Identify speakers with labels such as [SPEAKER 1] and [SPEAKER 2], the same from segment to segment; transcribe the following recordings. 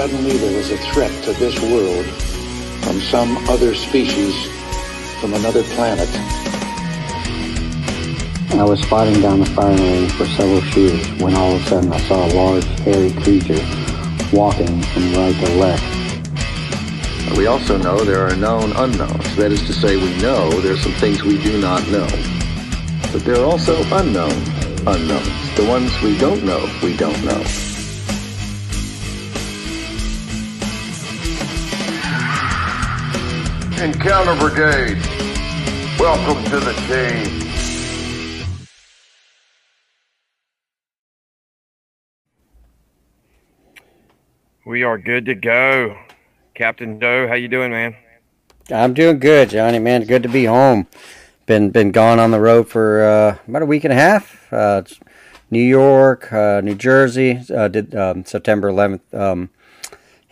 [SPEAKER 1] suddenly there was a threat to this world from some other species from another planet.
[SPEAKER 2] I was spotting down the firing range for several shooters when all of a sudden I saw a large, hairy creature walking from right to left.
[SPEAKER 3] We also know there are known unknowns. That is to say, we know there are some things we do not know. But there are also unknown unknowns. The ones we don't know, we don't know.
[SPEAKER 4] Encounter Brigade, welcome to the team.
[SPEAKER 5] We are good to go. Captain Doe, how you doing, man?
[SPEAKER 6] I'm doing good, Johnny. Man, good to be home. Been been gone on the road for uh, about a week and a half. Uh, New York, uh, New Jersey. Uh, did um, September 11th um,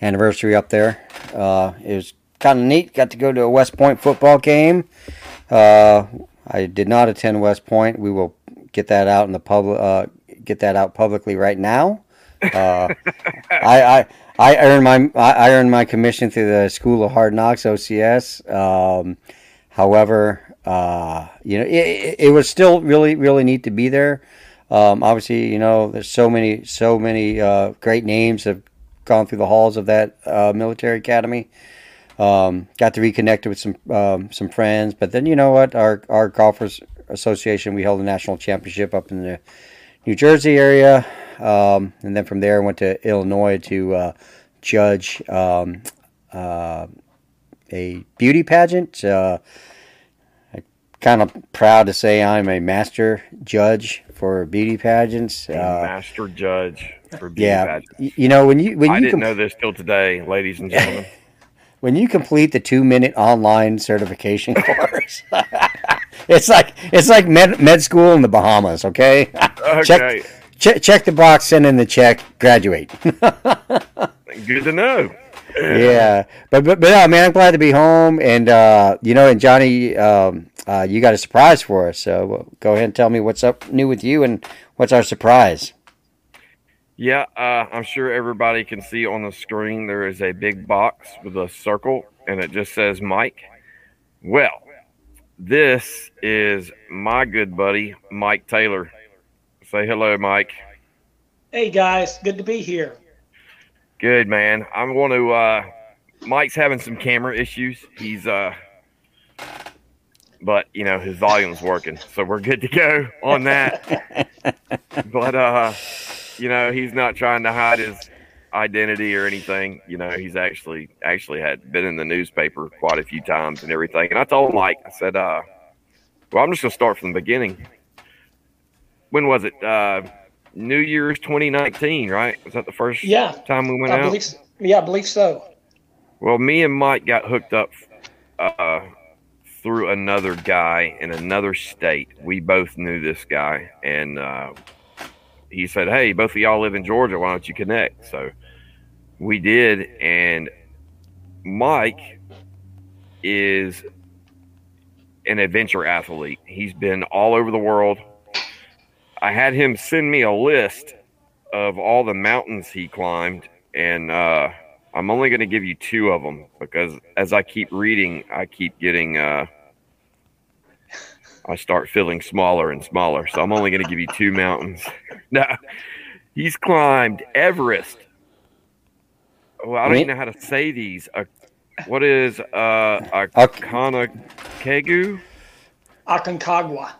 [SPEAKER 6] anniversary up there. Uh, it was kind of neat. Got to go to a West Point football game. Uh, I did not attend West Point. We will get that out in the public. get that out publicly right now. I, I I earned my I earned my commission through the School of Hard Knocks OCS. Um, however, uh, you know, it, it, was still really really neat to be there. Um, obviously, you know, there's so many so many uh, great names have gone through the halls of that uh, military academy. Um, got to reconnect with some um, some friends, but then you know what? Our our golfers association we held a national championship up in the New Jersey area. Um, and then from there, I went to Illinois to uh, judge um, uh, a beauty pageant. Uh, I'm kind of proud to say I'm a master judge for beauty pageants.
[SPEAKER 5] Uh, master judge for beauty
[SPEAKER 6] yeah,
[SPEAKER 5] pageants.
[SPEAKER 6] You know when you when
[SPEAKER 5] I
[SPEAKER 6] you
[SPEAKER 5] didn't
[SPEAKER 6] com-
[SPEAKER 5] know this till today, ladies and gentlemen.
[SPEAKER 6] When you complete the two minute online certification course. It's like it's like med, med school in the Bahamas, okay?
[SPEAKER 5] Okay.
[SPEAKER 6] check, check check the box, send in the check, graduate.
[SPEAKER 5] Good to know.
[SPEAKER 6] yeah, but but but uh, man, I'm glad to be home, and uh, you know, and Johnny, um, uh, you got a surprise for us. So go ahead and tell me what's up new with you, and what's our surprise?
[SPEAKER 5] Yeah, uh, I'm sure everybody can see on the screen there is a big box with a circle and it just says Mike. Well, this is my good buddy, Mike Taylor. Say hello, Mike.
[SPEAKER 7] Hey guys, good to be here.
[SPEAKER 5] Good, man. I'm going to, uh, Mike's having some camera issues. He's, uh, but you know, his volume's working. So we're good to go on that. but, uh, you know, he's not trying to hide his identity or anything. You know, he's actually actually had been in the newspaper quite a few times and everything. And I told Mike, I said, uh, well, I'm just gonna start from the beginning. When was it? Uh, New Year's 2019, right? Was that the first
[SPEAKER 7] Yeah,
[SPEAKER 5] time we went
[SPEAKER 7] I
[SPEAKER 5] out?
[SPEAKER 7] believe. Yeah, I believe so.
[SPEAKER 5] Well, me and Mike got hooked up uh, through another guy in another state. We both knew this guy, and uh, he said, "Hey, both of y'all live in Georgia. Why don't you connect?" So we did, and Mike is an adventure athlete. He's been all over the world. I had him send me a list of all the mountains he climbed, and uh, I'm only going to give you two of them because as I keep reading, I keep getting, uh, I start feeling smaller and smaller. So I'm only going to give you two mountains. no, he's climbed Everest. Well, I don't even know how to say these. Uh, what is uh, Aconcagua?
[SPEAKER 7] Aconcagua.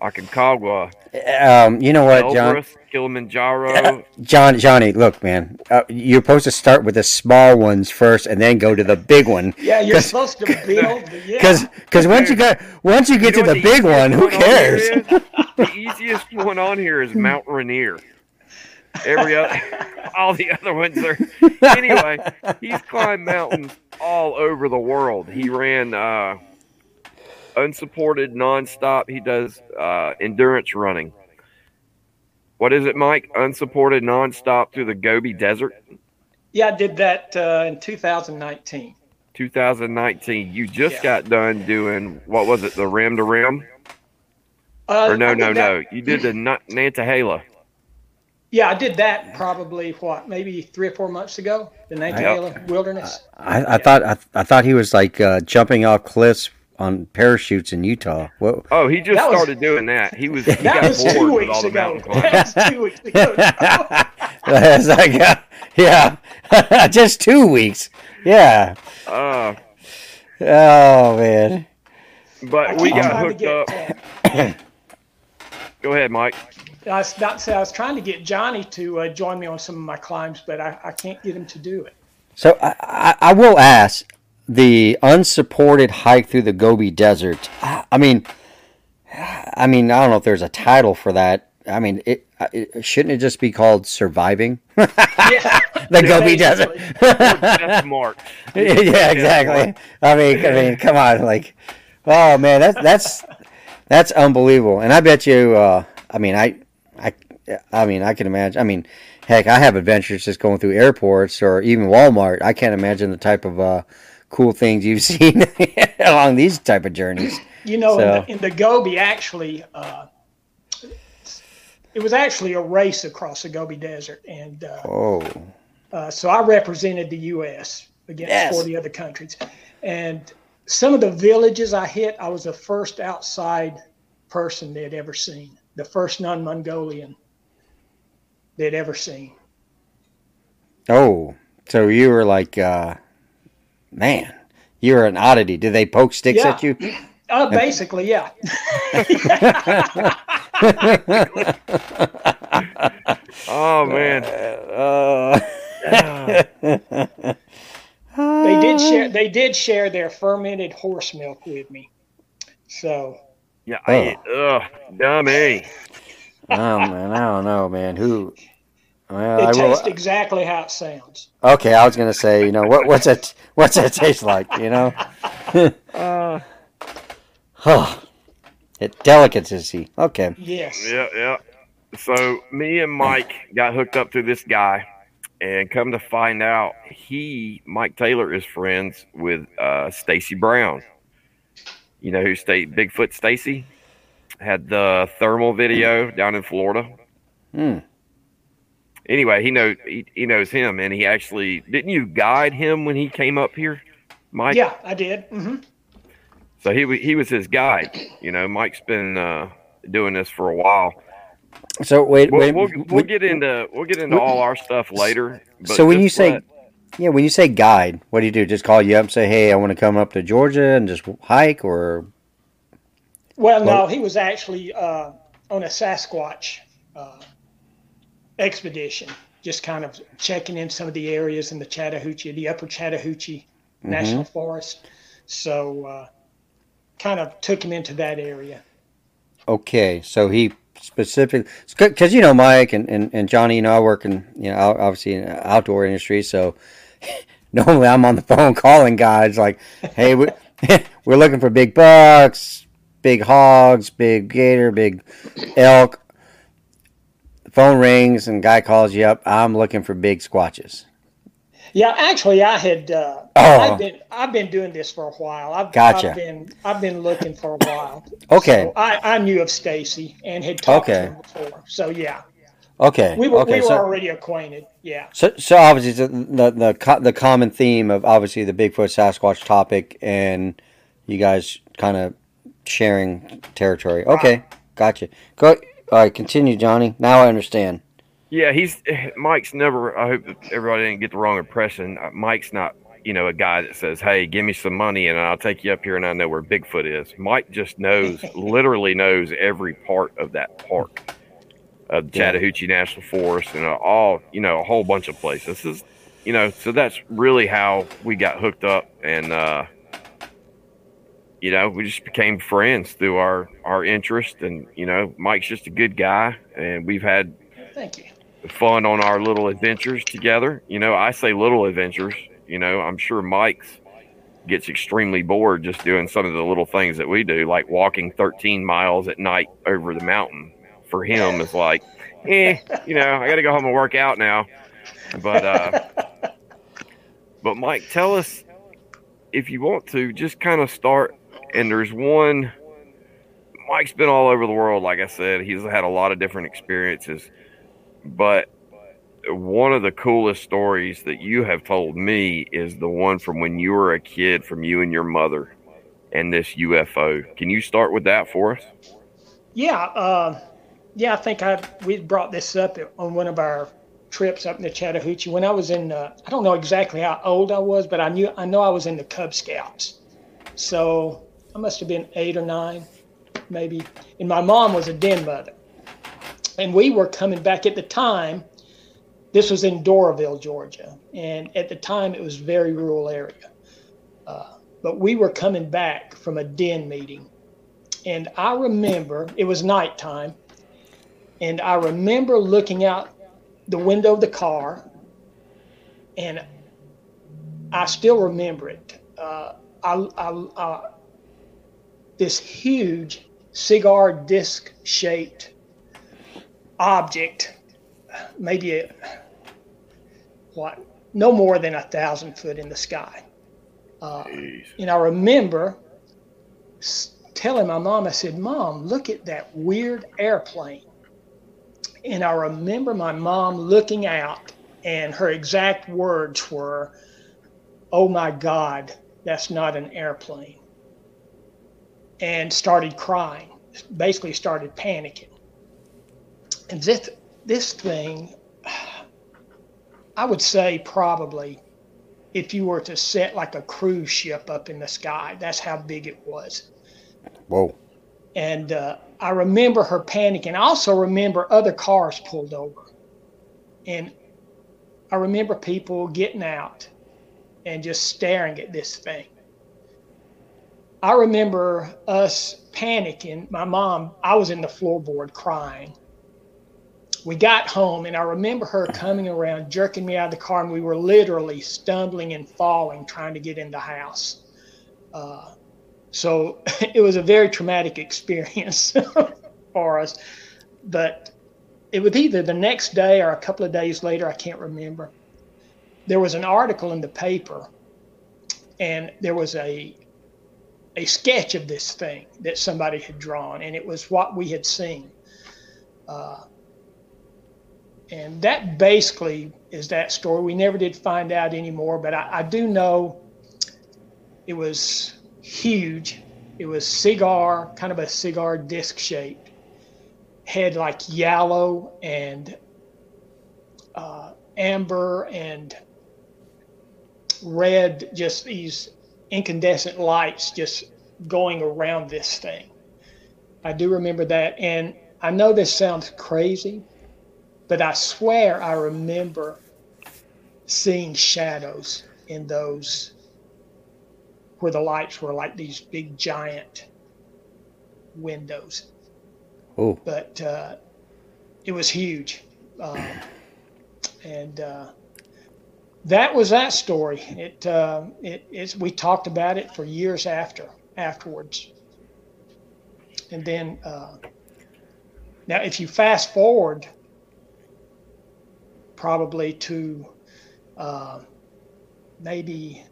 [SPEAKER 5] Aconcagua.
[SPEAKER 6] Um, you know what, John?
[SPEAKER 5] Elbrus, Kilimanjaro.
[SPEAKER 6] John, Johnny, look, man, uh, you're supposed to start with the small ones first, and then go to the big one.
[SPEAKER 7] Yeah, you're
[SPEAKER 6] 'Cause-
[SPEAKER 7] supposed to build. the- Yeah.
[SPEAKER 6] Because because once you got once you get
[SPEAKER 5] You know
[SPEAKER 6] to
[SPEAKER 5] what
[SPEAKER 6] the big one, who cares?
[SPEAKER 5] is? the easiest one on here is Mount Rainier. Every other, all the other ones are. Anyway, he's climbed mountains all over the world. He ran uh, unsupported nonstop. He does uh, endurance running. What is it, Mike? Unsupported nonstop through the Gobi Desert.
[SPEAKER 7] yeah, I did that uh, in 2019.
[SPEAKER 5] 2019. You just
[SPEAKER 7] Yeah.
[SPEAKER 5] got done doing what was it? The rim to rim?
[SPEAKER 7] Uh,
[SPEAKER 5] Or no, no,
[SPEAKER 7] did
[SPEAKER 5] no. You did the Na- Nantahala.
[SPEAKER 7] Yeah, I did that probably what, maybe three or four months ago. The Nantahala Wilderness.
[SPEAKER 6] I, I thought I, I thought he was like uh, jumping off cliffs on parachutes in Utah. What?
[SPEAKER 5] Oh, he just
[SPEAKER 7] That was-
[SPEAKER 5] started doing that. He was he
[SPEAKER 7] That
[SPEAKER 5] got
[SPEAKER 7] was
[SPEAKER 5] bored
[SPEAKER 7] two
[SPEAKER 5] with all
[SPEAKER 7] weeks
[SPEAKER 5] the
[SPEAKER 7] ago.
[SPEAKER 5] mountain climbing.
[SPEAKER 7] That was two weeks ago.
[SPEAKER 6] It's like, uh, yeah, just two weeks. Yeah.
[SPEAKER 5] Uh,
[SPEAKER 6] Oh man.
[SPEAKER 5] but we got hooked
[SPEAKER 7] to
[SPEAKER 5] up. Go ahead, Mike.
[SPEAKER 7] I was about to say I was trying to get Johnny to uh, join me on some of my climbs, but I, I can't get him to do it.
[SPEAKER 6] So I, I, I will ask the unsupported hike through the Gobi Desert. I, mean, I mean, I don't know if there's a title for that. I mean, it, it shouldn't it just be called surviving
[SPEAKER 7] Yeah,
[SPEAKER 6] the Gobi Desert?
[SPEAKER 5] Mark.
[SPEAKER 6] yeah, exactly. I mean, I mean, come on, like, oh man, that's that's that's unbelievable. And I bet you, uh, I mean, I, I, I mean, I can imagine. I mean, heck, I have adventures just going through airports or even Walmart. I can't imagine the type of uh, cool things you've seen along these type of journeys.
[SPEAKER 7] You know,
[SPEAKER 6] So-
[SPEAKER 7] in, the, in the Gobi, actually, uh, it was actually a race across the Gobi Desert, and uh,
[SPEAKER 6] Oh,
[SPEAKER 7] uh, so I represented the U.S. against
[SPEAKER 6] Yes.
[SPEAKER 7] 40 other countries, and some of the villages I hit, I was the first outside person they'd ever seen, the first non-Mongolian they'd ever seen.
[SPEAKER 6] oh, so you were like, uh, man, you're an oddity. Did they poke sticks
[SPEAKER 7] Yeah.
[SPEAKER 6] at you?
[SPEAKER 7] Uh, basically, yeah.
[SPEAKER 5] Oh man.
[SPEAKER 6] Uh,
[SPEAKER 7] They did share. They did share their fermented horse milk with me. So
[SPEAKER 5] Yeah. I, ugh, dummy.
[SPEAKER 6] oh man, I don't know, man. Who? Well,
[SPEAKER 7] it
[SPEAKER 6] I will.
[SPEAKER 7] tastes exactly how it sounds.
[SPEAKER 6] Okay, I was gonna say, you know, what what's it what's that taste like? You know,
[SPEAKER 5] Uh,
[SPEAKER 6] oh, it delicacy. Okay,
[SPEAKER 7] Yes.
[SPEAKER 5] yeah, yeah. So me and Mike got hooked up to this guy, and come to find out, he Mike Taylor is friends with uh, Stacy Brown. You know who State Bigfoot Stacy had the thermal video down in Florida.
[SPEAKER 6] Hmm.
[SPEAKER 5] Anyway, he knows he, he knows him, and he actually didn't you guide him when he came up here, Mike?
[SPEAKER 7] Yeah, I did. hmm
[SPEAKER 5] So he wa- he was his guide. You know, Mike's been uh, doing this for a while.
[SPEAKER 6] so wait,
[SPEAKER 5] We'll,
[SPEAKER 6] wait.
[SPEAKER 5] we'll, we'll
[SPEAKER 6] wait-
[SPEAKER 5] get into we'll get into all our stuff later. but
[SPEAKER 6] so when you say,
[SPEAKER 5] let-
[SPEAKER 6] yeah, when you say guide, what do you do? Just call you up and say, hey, I want to come up to Georgia and just hike, or
[SPEAKER 7] Well, no,
[SPEAKER 6] Well-
[SPEAKER 7] he was actually uh, on a Sasquatch uh, expedition, just kind of checking in some of the areas in the Chattahoochee, the Upper Chattahoochee
[SPEAKER 6] Mm-hmm.
[SPEAKER 7] National Forest. So, uh, kind of took him into that area.
[SPEAKER 6] okay, so he specifically because you know Mike and, and, and Johnny, you know, I work in you know obviously in the outdoor industry, so normally I'm on the phone calling guys like, hey, we, we're looking for big bucks, big hogs, big gator, big elk. Phone rings and guy calls you up. I'm looking for big squatches.
[SPEAKER 7] Yeah, actually, I had. Uh,
[SPEAKER 6] Oh.
[SPEAKER 7] I've been I've been doing this for a while. I've,
[SPEAKER 6] Gotcha.
[SPEAKER 7] I've been I've been looking for a while.
[SPEAKER 6] Okay.
[SPEAKER 7] So I, I knew of Stacy and had talked
[SPEAKER 6] Okay.
[SPEAKER 7] to him before. So yeah,
[SPEAKER 6] Okay.
[SPEAKER 7] we were
[SPEAKER 6] okay.
[SPEAKER 7] we were
[SPEAKER 6] so,
[SPEAKER 7] already acquainted. Yeah.
[SPEAKER 6] so so obviously the the the, the common theme of obviously the Bigfoot Sasquatch topic and you guys kind of sharing territory. Okay, gotcha. Go. All right, continue, Johnny. Now I understand.
[SPEAKER 5] yeah, he's Mike's never. I hope everybody didn't get the wrong impression. Uh, Mike's not. You know, a guy that says, "Hey, give me some money and I'll take you up here and I know where Bigfoot is." Mike just knows, literally knows every part of that park, of
[SPEAKER 6] Yeah.
[SPEAKER 5] Chattahoochee National Forest, and uh, all you know, a whole bunch of places. This is, you know, so that's really how we got hooked up, and uh, you know, we just became friends through our our interest, and you know, Mike's just a good guy, and we've had
[SPEAKER 7] Thank you.
[SPEAKER 5] fun on our little adventures together. You know, I say little adventures. You know, I'm sure Mike's gets extremely bored just doing some of the little things that we do, like walking 13 miles at night over the mountain. For him, is like, eh, you know, I got to go home and work out now. But, uh, but Mike, tell us if you want to, just kind of start. And there's one. Mike's been all over the world, like I said. He's had a lot of different experiences but one of the coolest stories that you have told me is the one from when you were a kid, from you and your mother, and this UFO. Can you start with that for us?
[SPEAKER 7] Yeah, uh, yeah. I think I we brought this up on one of our trips up in the Chattahoochee when I was in. Uh, I don't know exactly how old I was, but I knew I know I was in the Cub Scouts, so I must have been eight or nine, maybe. And my mom was a den mother, and we were coming back at the time this was in Doraville, Georgia, and at the time it was very rural area. Uh, but we were coming back from a den meeting, and I remember it was nighttime, and I remember looking out the window of the car, and I still remember it. Uh, I, I, uh, this huge cigar disc shaped object, maybe a what no more than a thousand foot in the sky. Uh, and I remember telling my mom, I said, Mom, look at that weird airplane. And I remember my mom looking out, and her exact words were, Oh my God, that's not an airplane. And started crying, basically started panicking. And this, this thing, I would say probably if you were to set like a cruise ship up in the sky, that's how big it was.
[SPEAKER 6] Whoa.
[SPEAKER 7] And uh, I remember her panicking. I also remember other cars pulled over. And I remember people getting out and just staring at this thing. I remember us panicking. My mom, I was in the floorboard crying we got home and I remember her coming around, jerking me out of the car, and we were literally stumbling and falling trying to get in the house. Uh, so it was a very traumatic experience for us. But it was either the next day or a couple of days later, I can't remember. There was an article in the paper, and there was a a sketch of this thing that somebody had drawn, and it was what we had seen. Uh, and that basically is that story. We never did find out anymore, but I, I do know it was huge. It was cigar, kind of a cigar disc shaped, Had like yellow and uh, amber and red, just these incandescent lights just going around this thing. I do remember that. And I know this sounds crazy, but I swear I remember seeing shadows in those where the lights were like these big giant windows.
[SPEAKER 6] Oh.
[SPEAKER 7] But uh, it was huge. Um, and uh, that was that story. It, uh, it it's, we talked about it for years after afterwards. And then uh, now, if you fast forward probably to uh, maybe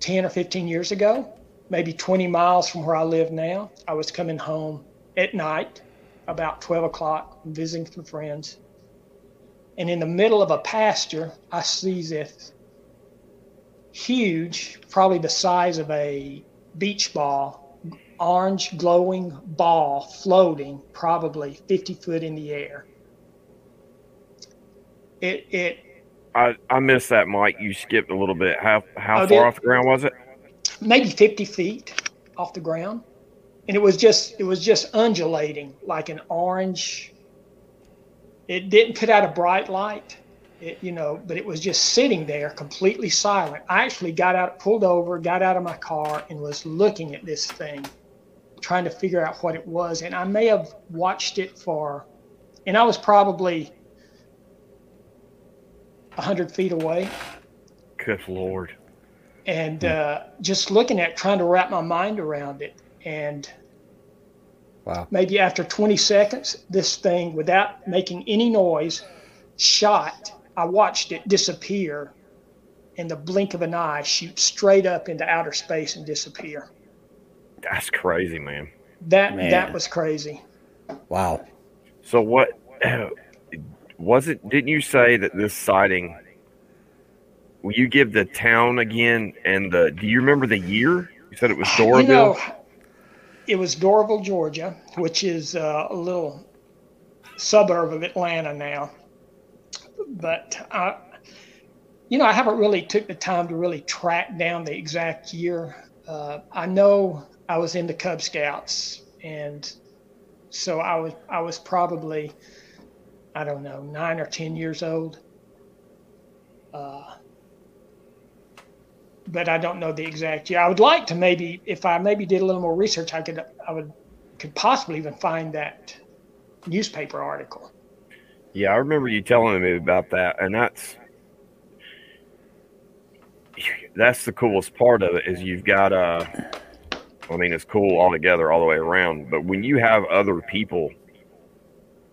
[SPEAKER 7] 10 or 15 years ago, maybe 20 miles from where I live now. I was coming home at night about 12 o'clock, visiting some friends. And in the middle of a pasture, I see this huge, probably the size of a beach ball, orange glowing ball floating probably 50 foot in the air it it
[SPEAKER 5] I, I missed that, Mike. You skipped a little bit. How how oh, far off the ground was it?
[SPEAKER 7] Maybe fifty feet off the ground, and it was just it was just undulating like an orange. It didn't put out a bright light, it, you know, but it was just sitting there completely silent. I actually got out, pulled over, got out of my car, and was looking at this thing, trying to figure out what it was. And I may have watched it for, and I was probably 100 feet away.
[SPEAKER 5] Good Lord.
[SPEAKER 7] And uh, just looking at trying to wrap my mind around it. And
[SPEAKER 6] wow.
[SPEAKER 7] maybe after 20 seconds, this thing, without making any noise, shot. I watched it disappear in the blink of an eye, shoot straight up into outer space and disappear.
[SPEAKER 5] That's crazy, man.
[SPEAKER 7] That
[SPEAKER 6] man.
[SPEAKER 7] that was crazy.
[SPEAKER 6] Wow.
[SPEAKER 5] So what was it? Didn't you say that this sighting? Will you give the town again and the? Do you remember the year? You said it was Doraville.
[SPEAKER 7] You know, it was Doraville, Georgia, which is uh, a little suburb of Atlanta now. But I, you know, I haven't really took the time to really track down the exact year. Uh, I know I was in the Cub Scouts, and so I was I was probably I don't know nine or ten years old. Uh, but I don't know the exact year. I would like to maybe, if I maybe did a little more research, I could I would could possibly even find that newspaper article.
[SPEAKER 5] Yeah, I remember you telling me about that, and that's that's the coolest part of it is you've got uh I mean it's cool all together all the way around, but when you have other people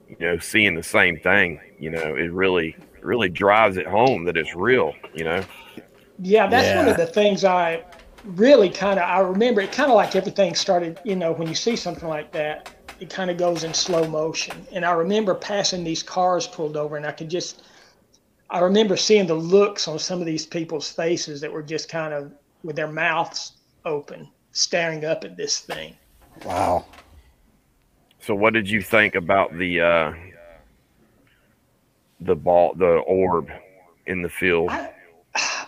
[SPEAKER 5] you know seeing the same thing, you know, it really really drives it home that it's real, you know.
[SPEAKER 7] Yeah, that's
[SPEAKER 6] Yeah.
[SPEAKER 7] one of the things I really kind of I remember it kind of like everything started, you know, when you see something like that, it kind of goes in slow motion. And I remember passing these cars pulled over and I could just I remember seeing the looks on some of these people's faces that were just kind of with their mouths open, staring up at this thing.
[SPEAKER 6] Wow.
[SPEAKER 5] So what did you think about the uh the ball the orb in the field?
[SPEAKER 7] I,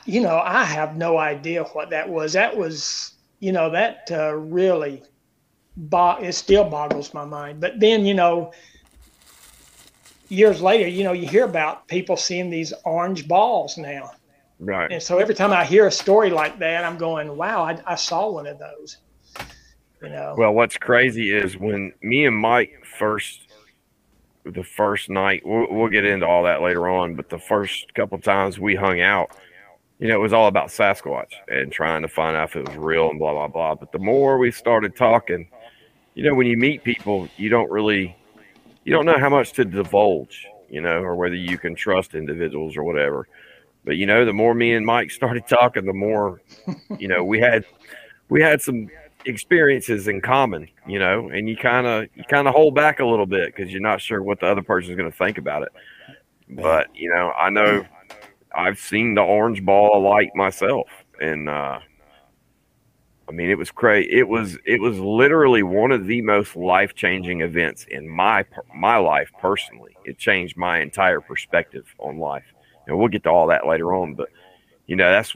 [SPEAKER 7] you know, I have no idea what that was. That was, you know, that uh, really, bo- it still boggles my mind. But then, you know, years later, you know, you hear about people seeing these orange balls now.
[SPEAKER 5] Right.
[SPEAKER 7] And so every time I hear a story like that, I'm going, wow, I, I saw one of those. You know,
[SPEAKER 5] Well, what's crazy is when me and Mike first, the first night, we'll, we'll get into all that later on, but the first couple times we hung out, you know, it was all about Sasquatch and trying to find out if it was real and blah, blah, blah. But the more we started talking, you know, when you meet people, you don't really, you don't know how much to divulge, you know, or whether you can trust individuals or whatever. But, you know, the more me and Mike started talking, the more, you know, we had, we had some experiences in common, you know, and you kind of you kind of hold back a little bit because you're not sure what the other person's going to think about it. But you know, I know I've seen the orange ball of light myself, and uh, I mean, it was crazy. It was it was literally one of the most life changing events in my my life personally. It changed my entire perspective on life, and we'll get to all that later on. But you know, that's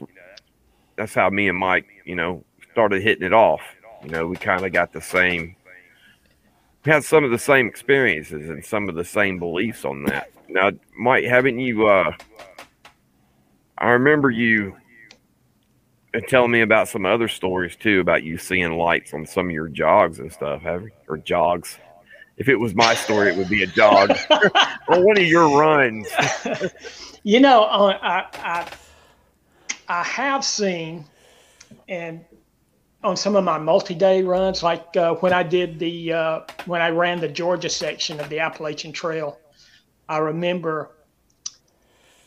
[SPEAKER 5] that's how me and Mike, you know, started hitting it off. You know, we kind of got the same, we had some of the same experiences and some of the same beliefs on that. Now, Mike, haven't you? uh I remember you telling me about some other stories too about you seeing lights on some of your jogs and stuff, have you? Or jogs. If it was my story, it would be a jog or one of your runs.
[SPEAKER 7] you know, uh, I, I, I have seen, and on some of my multi-day runs, like uh, when I did the uh, when I ran the Georgia section of the Appalachian Trail, I remember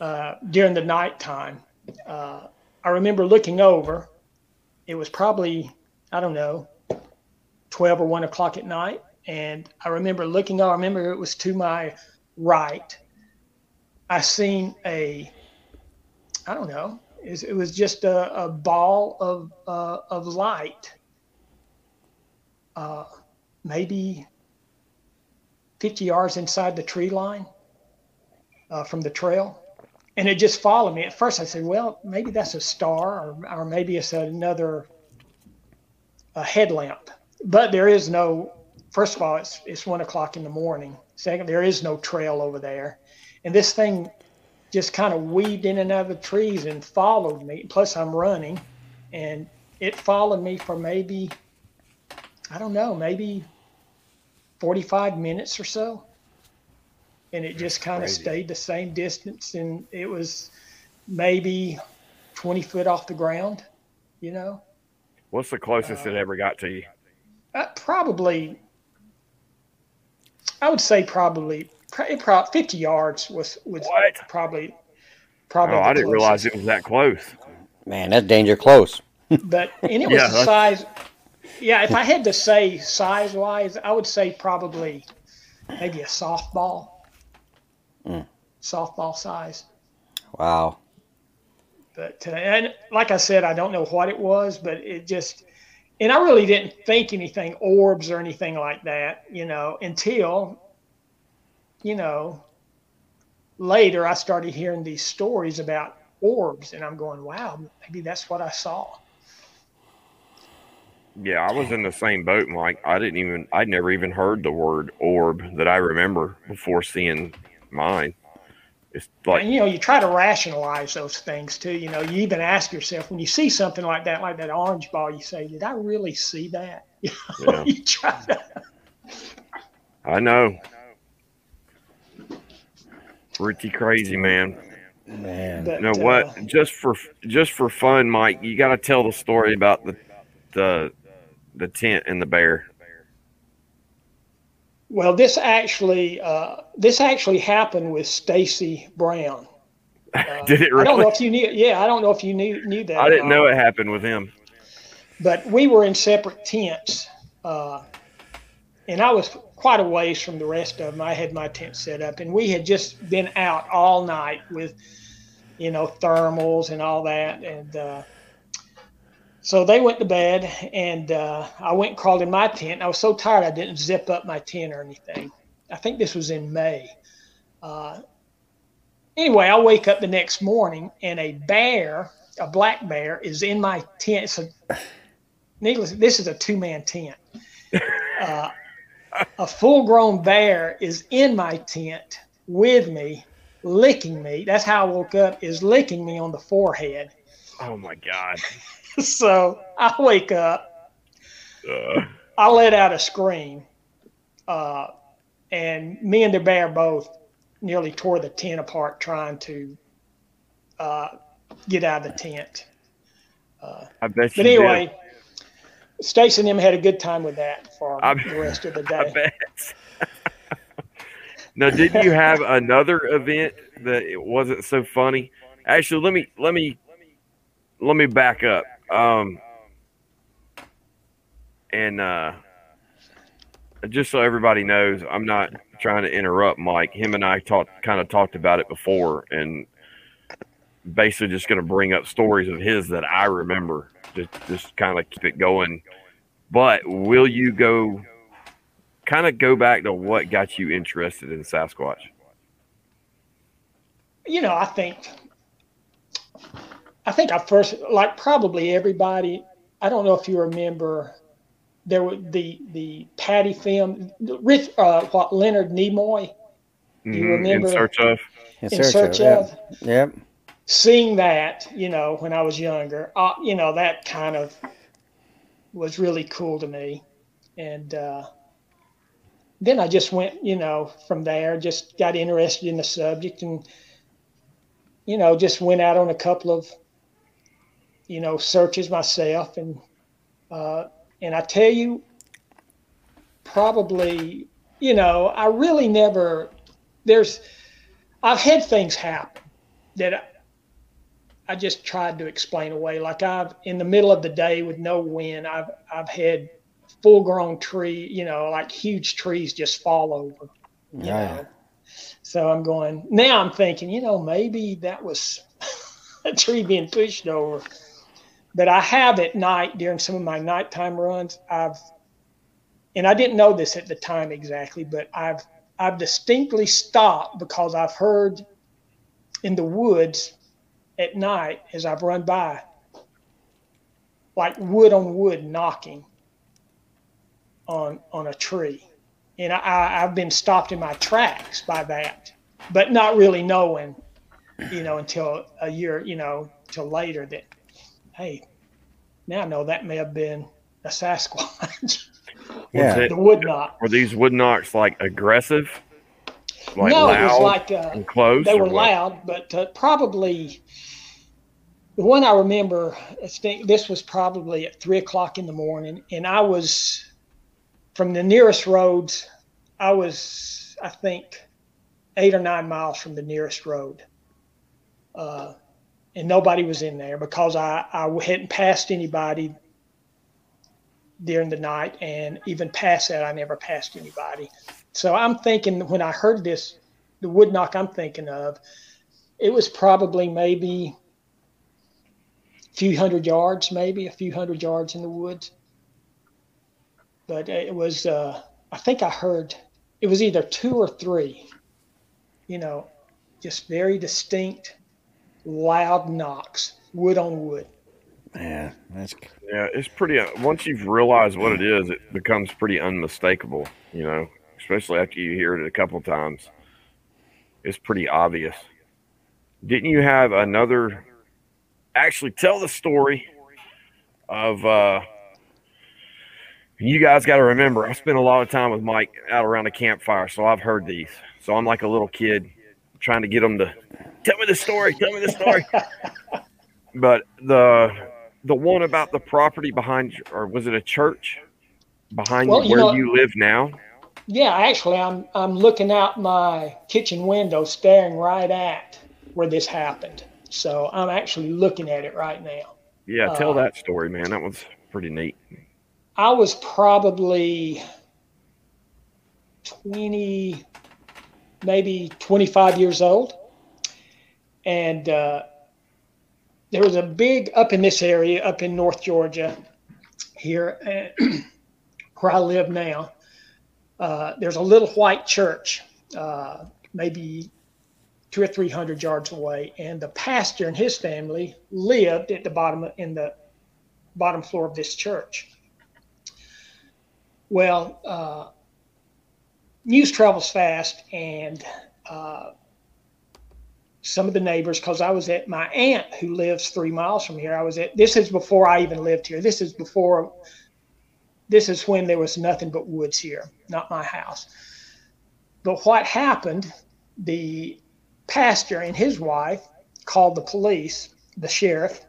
[SPEAKER 7] uh, during the nighttime, uh, I remember looking over. It was probably I don't know, twelve or one o'clock at night, and I remember looking. I remember it was to my right. I seen a I don't know. It was, just a, a ball of uh, of light, uh, maybe fifty yards inside the tree line uh, from the trail, and it just followed me. At first, I said, "Well, maybe that's a star, or, or maybe it's another a headlamp." But there is no. First of all, it's it's one o'clock in the morning. Second, there is no trail over there, and this thing just kind of weaved in and out of the trees and followed me. Plus, I'm running, and it followed me for maybe, I don't know, maybe 45 minutes or so. And it just kind of stayed the same distance, and it was maybe 20 foot off the ground, you know?
[SPEAKER 5] What's the closest it ever got to you?
[SPEAKER 7] Uh, probably, I would say probably, pro- 50 yards was, was
[SPEAKER 5] What?
[SPEAKER 7] probably, probably.
[SPEAKER 5] Oh, I didn't realize it was that close.
[SPEAKER 6] Man, that's danger close.
[SPEAKER 7] but and it was
[SPEAKER 5] Yeah,
[SPEAKER 7] the
[SPEAKER 5] that's-
[SPEAKER 7] size. Yeah, if I had to say size wise, I would say probably maybe a softball. Softball size.
[SPEAKER 6] Wow.
[SPEAKER 7] But uh, and like I said, I don't know what it was, but it just and I really didn't think anything orbs or anything like that, you know, until you know later I started hearing these stories about orbs, and I'm going, wow, maybe that's what I saw.
[SPEAKER 5] Yeah, I was in the same boat, Mike. I didn't even, I'd never even heard the word orb that I remember before seeing mine. It's like,
[SPEAKER 7] and you know, you try to rationalize those things too. You know, you even ask yourself when you see something like that, like that orange ball, you say, "Did I really see that?" You, know, yeah. you try to.
[SPEAKER 5] I know. Pretty crazy, man.
[SPEAKER 6] Man,
[SPEAKER 5] but, you know what? Uh, just for just for fun, Mike, you got to tell the story about the the the tent and the bear.
[SPEAKER 7] Well, this actually uh, this actually happened with Stacy Brown.
[SPEAKER 5] Uh, Did it really?
[SPEAKER 7] I don't know if you knew. Yeah, I don't know if you knew knew that.
[SPEAKER 5] I didn't know it happened with him.
[SPEAKER 7] But we were in separate tents, uh, and I was quite a ways from the rest of them. I had my tent set up, and we had just been out all night with, you know, thermals and all that, and uh, so they went to bed, and uh, I went and crawled in my tent. I was so tired I didn't zip up my tent or anything. I think this was in May. Uh, anyway, I wake up the next morning, and a bear, a black bear, is in my tent. So, needless, this is a two-man tent. Uh, a full-grown bear is in my tent with me, licking me. That's how I woke up. Is licking me on the forehead.
[SPEAKER 5] Oh my god.
[SPEAKER 7] so I wake up, uh. I let out a scream, uh, and me and the bear both nearly tore the tent apart trying to uh, get out of the tent.
[SPEAKER 5] Uh, I bet
[SPEAKER 7] But anyway, did. Stacy and them had a good time with that for I, the rest of the day.
[SPEAKER 5] I bet. now, did you have another event that it wasn't so funny? Actually, let me let me let me back up. Um, and uh, just so everybody knows, I'm not trying to interrupt Mike. Him and I talked, kind of talked about it before, and basically just going to bring up stories of his that I remember. Just, just kind of keep it going. But will you go, kind of go back to what got you interested in Sasquatch?
[SPEAKER 7] You know, I think I think I first, like probably everybody, I don't know if you remember, there was the the Patty film, Rich, uh, what Leonard Nimoy.
[SPEAKER 5] Do you mm-hmm. remember? In search of.
[SPEAKER 7] In, in search, search, of.
[SPEAKER 6] of. Yep.
[SPEAKER 7] Seeing that, you know, when I was younger, uh, you know, that kind of was really cool to me, and uh, then I just went, you know, from there, just got interested in the subject, and you know, just went out on a couple of you know, searches myself, and uh, and I tell you, probably, you know, I really never. There's, I've had things happen that I, I just tried to explain away. Like I've in the middle of the day with no wind, I've I've had full grown tree, you know, like huge trees just fall over.
[SPEAKER 6] Yeah. Know?
[SPEAKER 7] So I'm going now. I'm thinking, you know, maybe that was a tree being pushed over but I have at night during some of my nighttime runs, I've, and I didn't know this at the time exactly, but I've, I've distinctly stopped because I've heard in the woods at night as I've run by, like wood on wood knocking on on a tree, and I, I've been stopped in my tracks by that, but not really knowing, you know, until a year, you know, till later that hey, now I know that may have been a Sasquatch.
[SPEAKER 6] yeah,
[SPEAKER 7] it, the wood knock.
[SPEAKER 5] Were these wood knocks like aggressive?
[SPEAKER 7] Like no, it was like uh,
[SPEAKER 5] close.
[SPEAKER 7] They were what? loud, but uh, probably the one I remember. I think this was probably at three o'clock in the morning, and I was from the nearest roads. I was, I think, eight or nine miles from the nearest road. Uh, and nobody was in there because I, I hadn't passed anybody during the night. And even past that, I never passed anybody. So I'm thinking when I heard this the wood knock I'm thinking of, it was probably maybe a few hundred yards, maybe a few hundred yards in the woods. But it was, uh, I think I heard it was either two or three, you know, just very distinct, loud knocks, wood on wood.
[SPEAKER 6] Yeah, that's
[SPEAKER 5] Yeah, it's pretty. Uh, once you've realized what it is, it becomes pretty unmistakable. You know, especially after you hear it a couple times. It's pretty obvious. Didn't you have another? Actually, tell the story of. uh You guys got to remember, I spent a lot of time with Mike out around the campfire, so I've heard these. So I'm like a little kid trying to get them to tell me the story. Tell me the story. but the the one about the property behind, or was it a church behind
[SPEAKER 7] Well, you
[SPEAKER 5] where
[SPEAKER 7] know-
[SPEAKER 5] you live now?
[SPEAKER 7] Yeah, actually, I'm I'm looking out my kitchen window, staring right at where this happened. So I'm actually looking at it right now.
[SPEAKER 5] Yeah, tell
[SPEAKER 7] Uh,
[SPEAKER 5] that story, man. That was pretty neat.
[SPEAKER 7] I was probably 20, maybe 25 years old. And uh, there was a big, up in this area, up in North Georgia, here uh, where I live now, uh, there's a little white church, uh, maybe two or three hundred yards away. And the pastor and his family lived at the bottom, in the bottom floor of this church. Well, uh, news travels fast, and uh, some of the neighbors, because I was at my aunt who lives three miles from here. I was at this is before I even lived here. This is before. This is when there was nothing but woods here, not my house. But what happened? The pastor and his wife called the police, the sheriff,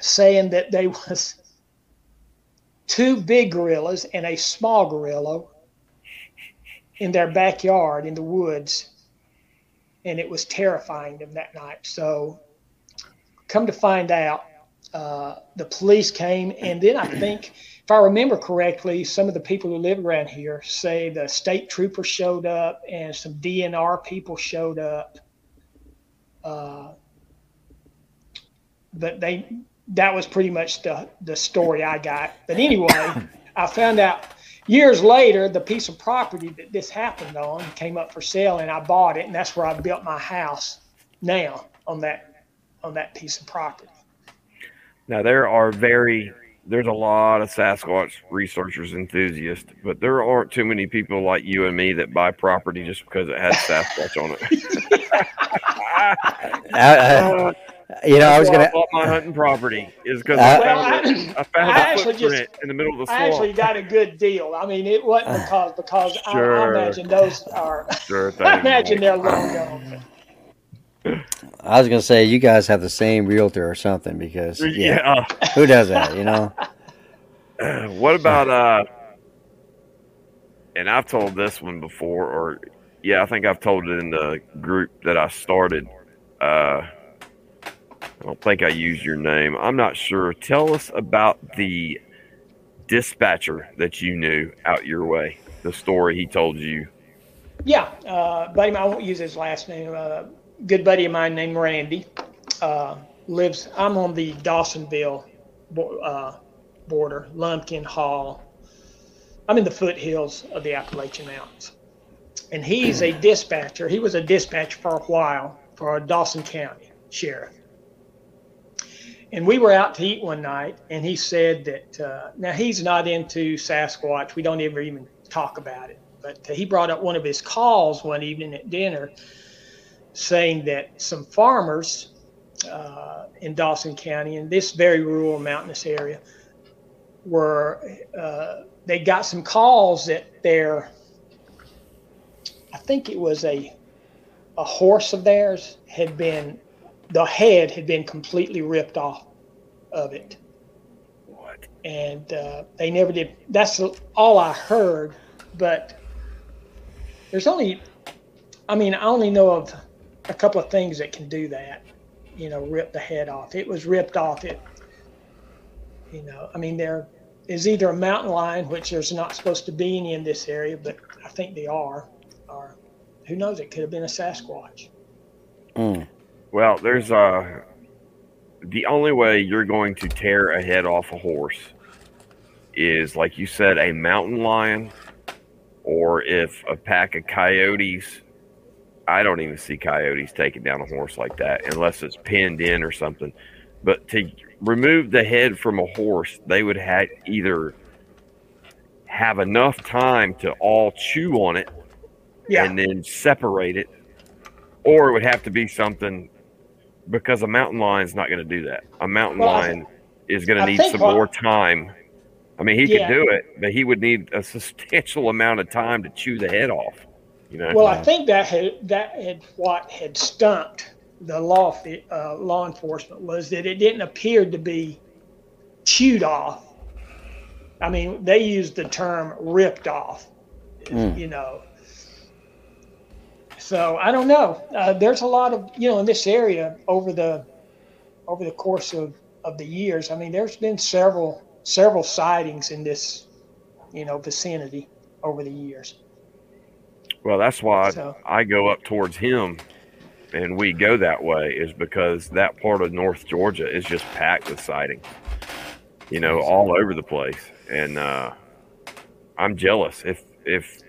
[SPEAKER 7] saying that they was two big gorillas and a small gorilla in their backyard in the woods and it was terrifying them that night so come to find out uh, the police came and then i think if i remember correctly some of the people who live around here say the state troopers showed up and some dnr people showed up uh, but they that was pretty much the the story I got. But anyway, I found out years later the piece of property that this happened on came up for sale, and I bought it, and that's where I built my house now on that on that piece of property.
[SPEAKER 5] Now there are very there's a lot of Sasquatch researchers enthusiasts, but there aren't too many people like you and me that buy property just because it has Sasquatch on it.
[SPEAKER 6] I, I, you know, I was gonna.
[SPEAKER 5] bought my hunting property is because
[SPEAKER 6] Uh,
[SPEAKER 5] I
[SPEAKER 7] Well,
[SPEAKER 5] found,
[SPEAKER 7] I-
[SPEAKER 5] it- I found
[SPEAKER 7] I
[SPEAKER 5] a
[SPEAKER 7] actually
[SPEAKER 5] footprint
[SPEAKER 7] just-
[SPEAKER 5] in the middle of the
[SPEAKER 7] I actually got a good deal. I mean, it wasn't because because I, I imagine those are.
[SPEAKER 5] Sure
[SPEAKER 7] I imagine they're long gone.
[SPEAKER 6] I was gonna say you guys have the same realtor or something because yeah,
[SPEAKER 5] yeah.
[SPEAKER 6] who does that? You know.
[SPEAKER 5] Uh, what about uh? And I've told this one before, or yeah, I think I've told it in the group that I started. Uh, I don't think I used your name. I'm not sure. Tell us about the dispatcher that you knew out your way. The story he told you.
[SPEAKER 7] Yeah, uh, buddy, I won't use his last name. Uh, good buddy of mine named Randy uh, lives. I'm on the Dawsonville uh, border, Lumpkin Hall. I'm in the foothills of the Appalachian Mountains, and he's a dispatcher. He was a dispatcher for a while for Dawson County Sheriff. And we were out to eat one night, and he said that uh, now he's not into Sasquatch. We don't ever even talk about it but he brought up one of his calls one evening at dinner saying that some farmers uh, in Dawson County, in this very rural mountainous area, were uh, they got some calls that their, I think it was a, a horse of theirs had been, the head had been completely ripped off of it,
[SPEAKER 5] What?
[SPEAKER 7] and uh, they never did. That's all I heard, but there's only, I mean, I only know of a couple of things that can do that. You know, rip the head off. It was ripped off. It, you know, I mean, there is either a mountain lion, which there's not supposed to be any in this area, but I think they are, or who knows? It could have been a Sasquatch.
[SPEAKER 6] Mm.
[SPEAKER 5] Well, there's uh the only way you're going to tear a head off a horse is like you said, a mountain lion, or if a pack of coyotes. I don't even see coyotes taking down a horse like that unless it's pinned in or something. But to remove the head from a horse, they would have either have enough time to all chew on it
[SPEAKER 7] Yeah.
[SPEAKER 5] and then separate it, or it would have to be something because a mountain lion's not going to do that. A mountain
[SPEAKER 7] Well, I
[SPEAKER 5] lion is going to need some
[SPEAKER 7] what-
[SPEAKER 5] more time. I mean, he
[SPEAKER 7] Yeah.
[SPEAKER 5] could do it, but he would need a substantial amount of time to chew the head off. You know,
[SPEAKER 7] Well, I think that had that had what had stumped the law fi- uh, law enforcement was that it didn't appear to be chewed off. I mean, they used the term ripped off.
[SPEAKER 6] Mm.
[SPEAKER 7] You know. So I don't know. Uh, there's a lot of you know in this area over the over the course of, of the years. I mean, there's been several several sightings in this you know vicinity over the years.
[SPEAKER 5] well, that's why
[SPEAKER 7] So-
[SPEAKER 5] I go up towards him, and we go that way is because that part of North Georgia is just packed with sightings. You know, all over the place, and uh, I'm jealous. If if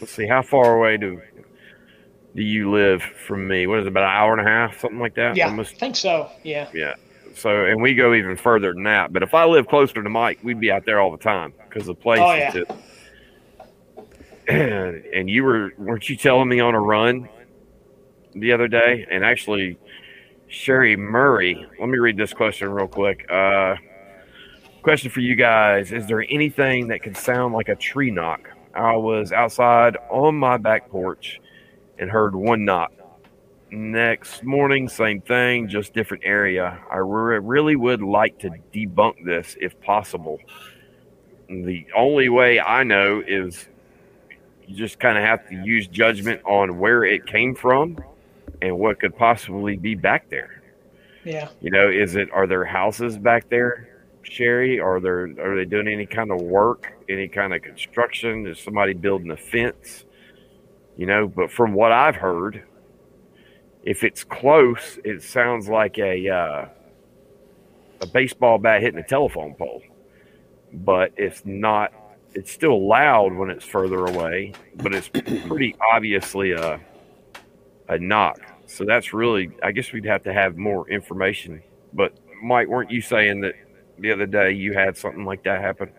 [SPEAKER 5] let's see, how far away do do you live from me? What is it, about an hour and a half, something like that?
[SPEAKER 7] Yeah,
[SPEAKER 5] Almost
[SPEAKER 7] I think so. Yeah.
[SPEAKER 5] Yeah. So, and we go even further than that. But if I live closer to Mike, we'd be out there all the time because the place
[SPEAKER 7] Oh,
[SPEAKER 5] is
[SPEAKER 7] yeah.
[SPEAKER 5] just. And, and you were, weren't you telling me on a run the other day? And actually, Sherry Murray, let me read this question real quick. Uh, question for you guys Is there anything that could sound like a tree knock? I was outside on my back porch and heard one knock. Next morning, same thing, just different area. I re- really would like to debunk this if possible. The only way I know is you just kind of have to use judgment on where it came from and what could possibly be back there.
[SPEAKER 7] Yeah.
[SPEAKER 5] You know, is it are there houses back there, Sherry? Are there are they doing any kind of work, any kind of construction? Is somebody building a fence? You know, but from what I've heard, if it's close, it sounds like a uh, a baseball bat hitting a telephone pole. But it's not. It's still loud when it's further away, but it's pretty obviously a a knock. So that's really. I guess we'd have to have more information. But Mike, weren't you saying that the other day you had something like that happen?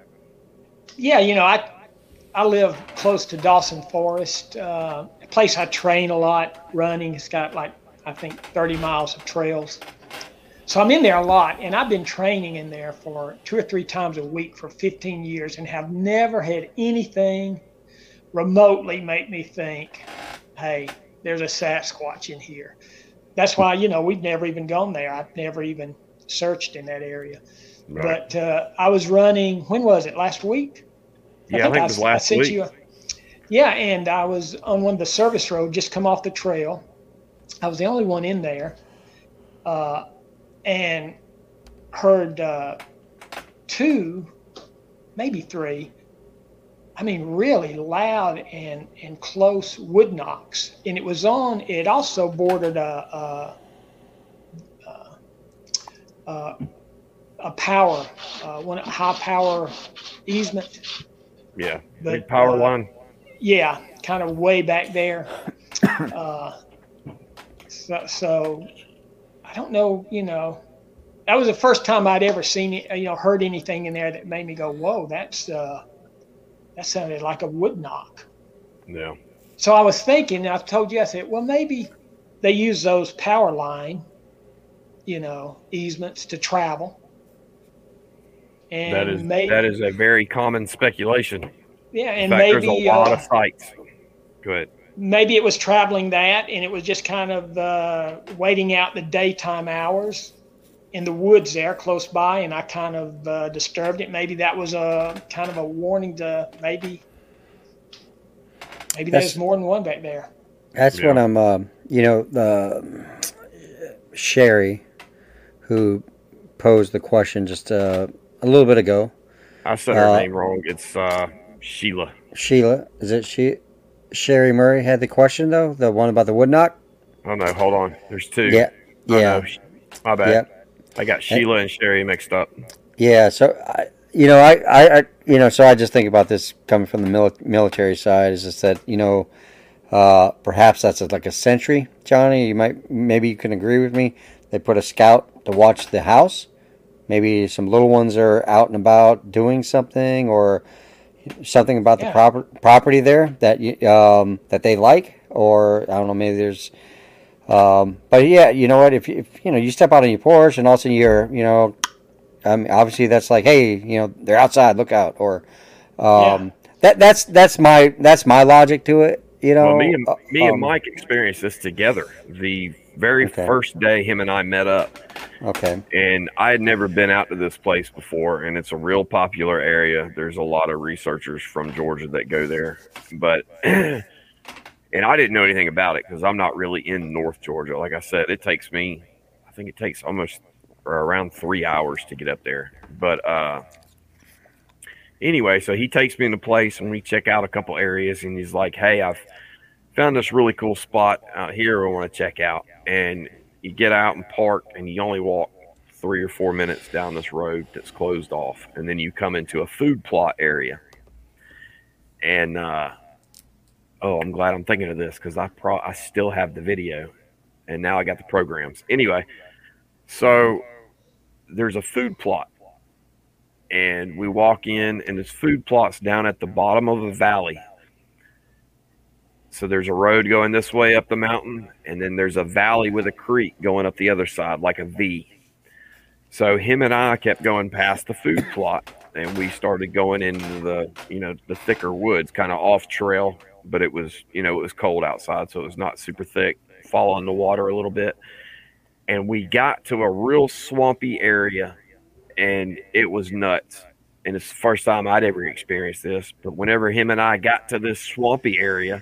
[SPEAKER 7] Yeah, you know, I I live close to Dawson Forest, uh, a place I train a lot running. It's got like I think 30 miles of trails. So I'm in there a lot, and I've been training in there for two or three times a week for 15 years, and have never had anything remotely make me think, "Hey, there's a Sasquatch in here." That's why you know we've never even gone there. I've never even searched in that area. But uh, I was running. When was it? Last week.
[SPEAKER 5] Yeah, I think it was
[SPEAKER 7] I
[SPEAKER 5] last
[SPEAKER 7] sent
[SPEAKER 5] week.
[SPEAKER 7] you a- yeah, and I was on one of the service road, just come off the trail. I was the only one in there, uh, and heard uh, two, maybe three. I mean, really loud and and close wood knocks, and it was on. It also bordered a. a, a, a a power, uh, one high power easement.
[SPEAKER 5] Yeah,
[SPEAKER 7] But,
[SPEAKER 5] big power
[SPEAKER 7] uh,
[SPEAKER 5] line.
[SPEAKER 7] Yeah, kind of way back there. Uh, so, so I don't know, you know, that was the first time I'd ever seen it, you know, heard anything in there that made me go, whoa, that's, uh, that sounded like a wood knock.
[SPEAKER 5] Yeah.
[SPEAKER 7] So I was thinking, I've told you, I said, well, maybe they use those power line, you know, easements to travel. And
[SPEAKER 5] That is
[SPEAKER 7] may-
[SPEAKER 5] that is a very common speculation.
[SPEAKER 7] yeah, and
[SPEAKER 5] fact, there's a lot
[SPEAKER 7] uh,
[SPEAKER 5] of sites. Go ahead.
[SPEAKER 7] maybe it was traveling that and it was just kind of uh, waiting out the daytime hours in the woods there close by and i kind of uh, disturbed it maybe that was a kind of a warning to maybe maybe
[SPEAKER 6] That's-
[SPEAKER 7] there's more than one back there
[SPEAKER 6] That's
[SPEAKER 5] Yeah.
[SPEAKER 6] what I'm. Uh, you know, the Sherry, who posed the question just uh, a little bit ago.
[SPEAKER 5] I said her
[SPEAKER 6] uh,
[SPEAKER 5] name wrong. It's uh, Sheila.
[SPEAKER 6] Sheila, is it she? Sherry Murray had the question though, the one about the wood knock.
[SPEAKER 5] Oh no, hold on. There's two.
[SPEAKER 6] Yeah,
[SPEAKER 5] Oh,
[SPEAKER 6] yeah,
[SPEAKER 5] no, My bad.
[SPEAKER 6] Yep.
[SPEAKER 5] I got Sheila and Sherry mixed up.
[SPEAKER 6] yeah. So I, you know, I, I, I, you know, so I just think about this coming from the mili- military side is just that you know, uh, perhaps that's like a sentry, Johnny. You might, maybe you can agree with me. They put a scout to watch the house. Maybe some little ones are out and about doing something, or something about the proper property there that you um, that they like, or I don't know. Maybe there's um, but yeah, you know what? If, you- if you know you step out on your porch and all of a sudden you're, you know, um, obviously that's like, hey, you know, they're outside, look out, or um, that that's that's my that's my logic to it. You know,
[SPEAKER 5] Well, me and
[SPEAKER 6] Uh,
[SPEAKER 5] me and
[SPEAKER 6] um,
[SPEAKER 5] Mike experienced this together. The very
[SPEAKER 6] Okay.
[SPEAKER 5] first day him and I met up,
[SPEAKER 6] Okay,
[SPEAKER 5] and I had never been out to this place before, and it's a real popular area. There's a lot of researchers from Georgia that go there, but and I didn't know anything about it because I'm not really in North Georgia. Like I said, it takes me, I think it takes almost or around three hours to get up there. But uh, anyway, so he takes me into place, and we check out a couple areas, and he's like, "Hey, I've found this really cool spot out here I want to check out." And you get out and park, and you only walk three or four minutes down this road that's closed off, and then you come into a food plot area. And uh, oh, I'm glad I'm thinking of this because I pro I still have the video, and now I got the programs. Anyway, so there's a food plot, and we walk in, and this food plot's down at the bottom of a valley. So there's a road going this way up the mountain, and then there's a valley with a creek going up the other side, like a V. So him and I kept going past the food plot, and we started going into the, you know, the thicker woods, kind of off trail, but it was, you know, it was cold outside, so it was not super thick, fall in the water a little bit. And we got to a real swampy area, and it was nuts. And it's the first time I'd ever experienced this. But whenever him and I got to this swampy area,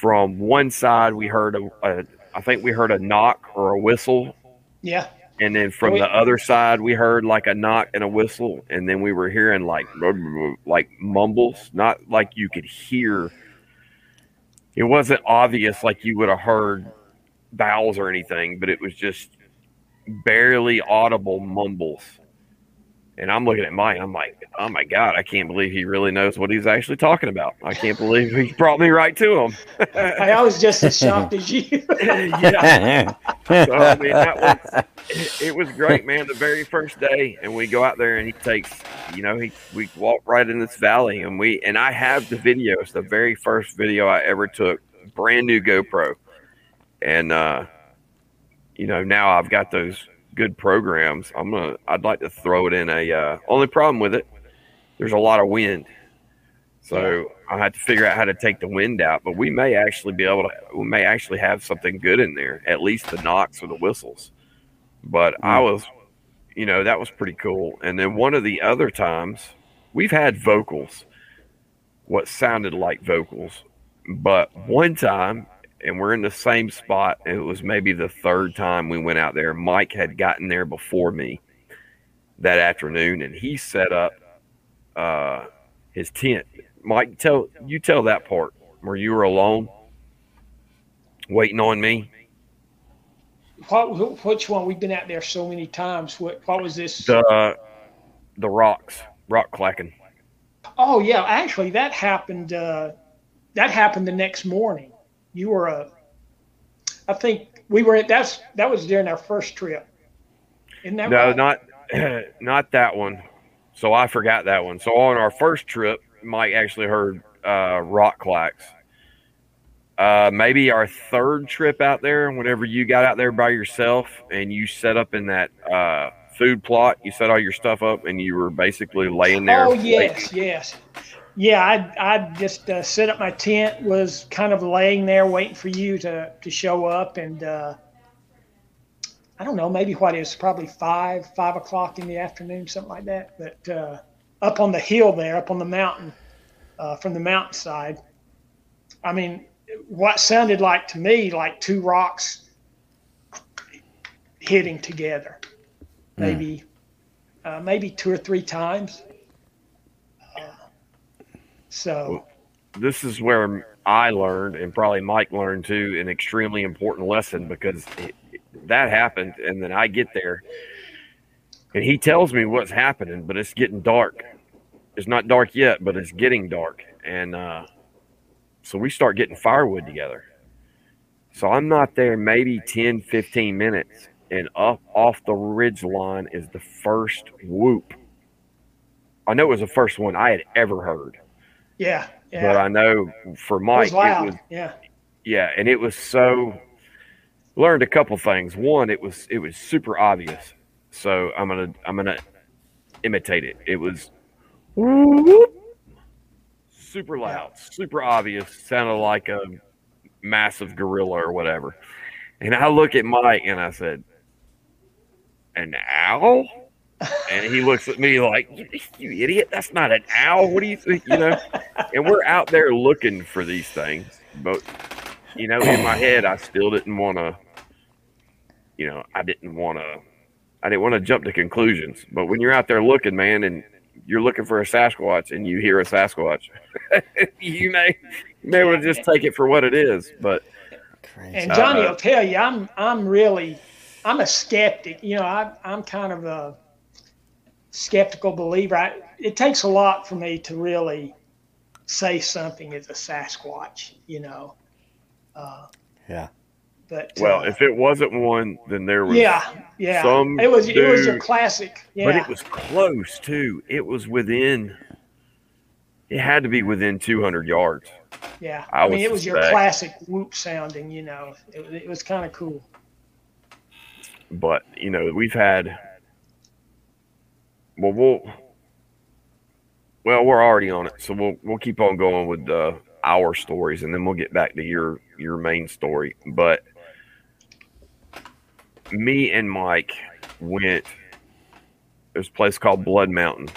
[SPEAKER 5] from one side we heard a, a I think we heard a knock or a whistle
[SPEAKER 7] Yeah.
[SPEAKER 5] and then from
[SPEAKER 7] Wait.
[SPEAKER 5] the other side we heard like a knock and a whistle and then we were hearing like like mumbles not like you could hear it wasn't obvious like you would have heard vowels or anything but it was just barely audible mumbles and i'm looking at mike i'm like oh my god i can't believe he really knows what he's actually talking about i can't believe he brought me right to him
[SPEAKER 7] I was just as shocked as you.
[SPEAKER 5] yeah so, I mean, that was it, it was great, man. The very first day, and we go out there, and he takes, you know, he we walk right in this valley, and we and I have the videos. The very first video I ever took, brand new GoPro, and uh, you know now I've got those good programs. I'm gonna, I'd like to throw it in a. Uh, only problem with it, there's a lot of wind. So I had to figure out how to take the wind out, but we may actually be able to. We may actually have something good in there, at least the knocks or the whistles. But I was, you know, that was pretty cool. And then one of the other times, we've had vocals, what sounded like vocals, but one time, and we're in the same spot. It was maybe the third time we went out there. Mike had gotten there before me that afternoon, and he set up uh, his tent. Mike, tell you tell that part where you were alone, waiting on me.
[SPEAKER 7] What, which one? We've been out there so many times. What, what was this?
[SPEAKER 5] The the rocks, rock clacking.
[SPEAKER 7] Oh yeah, actually that happened. Uh, that happened the next morning. You were a, I think we were. at That's that was during our first trip. Isn't that
[SPEAKER 5] No,
[SPEAKER 7] right?
[SPEAKER 5] not not that one. So I forgot that one. So on our first trip, Mike actually heard uh, rock clacks. Uh, maybe our third trip out there, whenever you got out there by yourself and you set up in that uh, food plot, you set all your stuff up and you were basically laying there.
[SPEAKER 7] Oh yes, yes, yeah. I I just uh, set up my tent, was kind of laying there waiting for you to to show up, and uh, I don't know, maybe what it was probably five five o'clock in the afternoon, something like that. But uh, up on the hill there, up on the mountain, uh, from the mountainside, I mean, what sounded like to me like two rocks hitting together, maybe uh, maybe two or three times. So
[SPEAKER 5] this is where I learned, and probably Mike learned too, an extremely important lesson because it, that happened, and then I get there, and he tells me what's happening, but it's getting dark. It's not dark yet, but it's getting dark, and uh, so we start getting firewood together. So I'm not there maybe 10, 15 minutes, and up off the ridge line is the first whoop. I know it was the first one I had ever heard.
[SPEAKER 7] Yeah, yeah.
[SPEAKER 5] But I know for
[SPEAKER 7] it
[SPEAKER 5] Mike,
[SPEAKER 7] was loud.
[SPEAKER 5] was
[SPEAKER 7] yeah,
[SPEAKER 5] yeah, and it was so learned a couple things. One, it was it was super obvious. So I'm gonna I'm gonna imitate it. It was super loud, super obvious, sounded like a massive gorilla or whatever. And I look at Mike and I said, "An owl?" And he looks at me like, "You, you idiot! That's not an owl. What do you think?" You know. And we're out there looking for these things, but you know, in my head, I still didn't want to. You know, I didn't want to. I didn't want to jump to conclusions. But when you're out there looking, man, and you're looking for a Sasquatch, and you hear a Sasquatch, you may you may want to just take it for what it is. But
[SPEAKER 7] and Johnny
[SPEAKER 5] Uh,
[SPEAKER 7] will tell you, I'm I'm really I'm a skeptic. You know, I I'm kind of a skeptical believer. I, it takes a lot for me to really say something is a Sasquatch. You know, uh,
[SPEAKER 6] Yeah.
[SPEAKER 7] but
[SPEAKER 5] well,
[SPEAKER 7] uh,
[SPEAKER 5] if it wasn't one, then there was.
[SPEAKER 7] yeah, yeah,
[SPEAKER 5] some
[SPEAKER 7] it was it was your classic. Yeah,
[SPEAKER 5] But it was close too. It was within. It had to be within 200 yards.
[SPEAKER 7] yeah.
[SPEAKER 5] I
[SPEAKER 7] I, mean, it was your classic whoop sounding. You know, it, it was kind of cool.
[SPEAKER 5] but you know we've had well we'll well we're already on it so we'll we'll keep on going with uh, our stories and then we'll get back to your your main story but me and mike went there's a place called blood mountain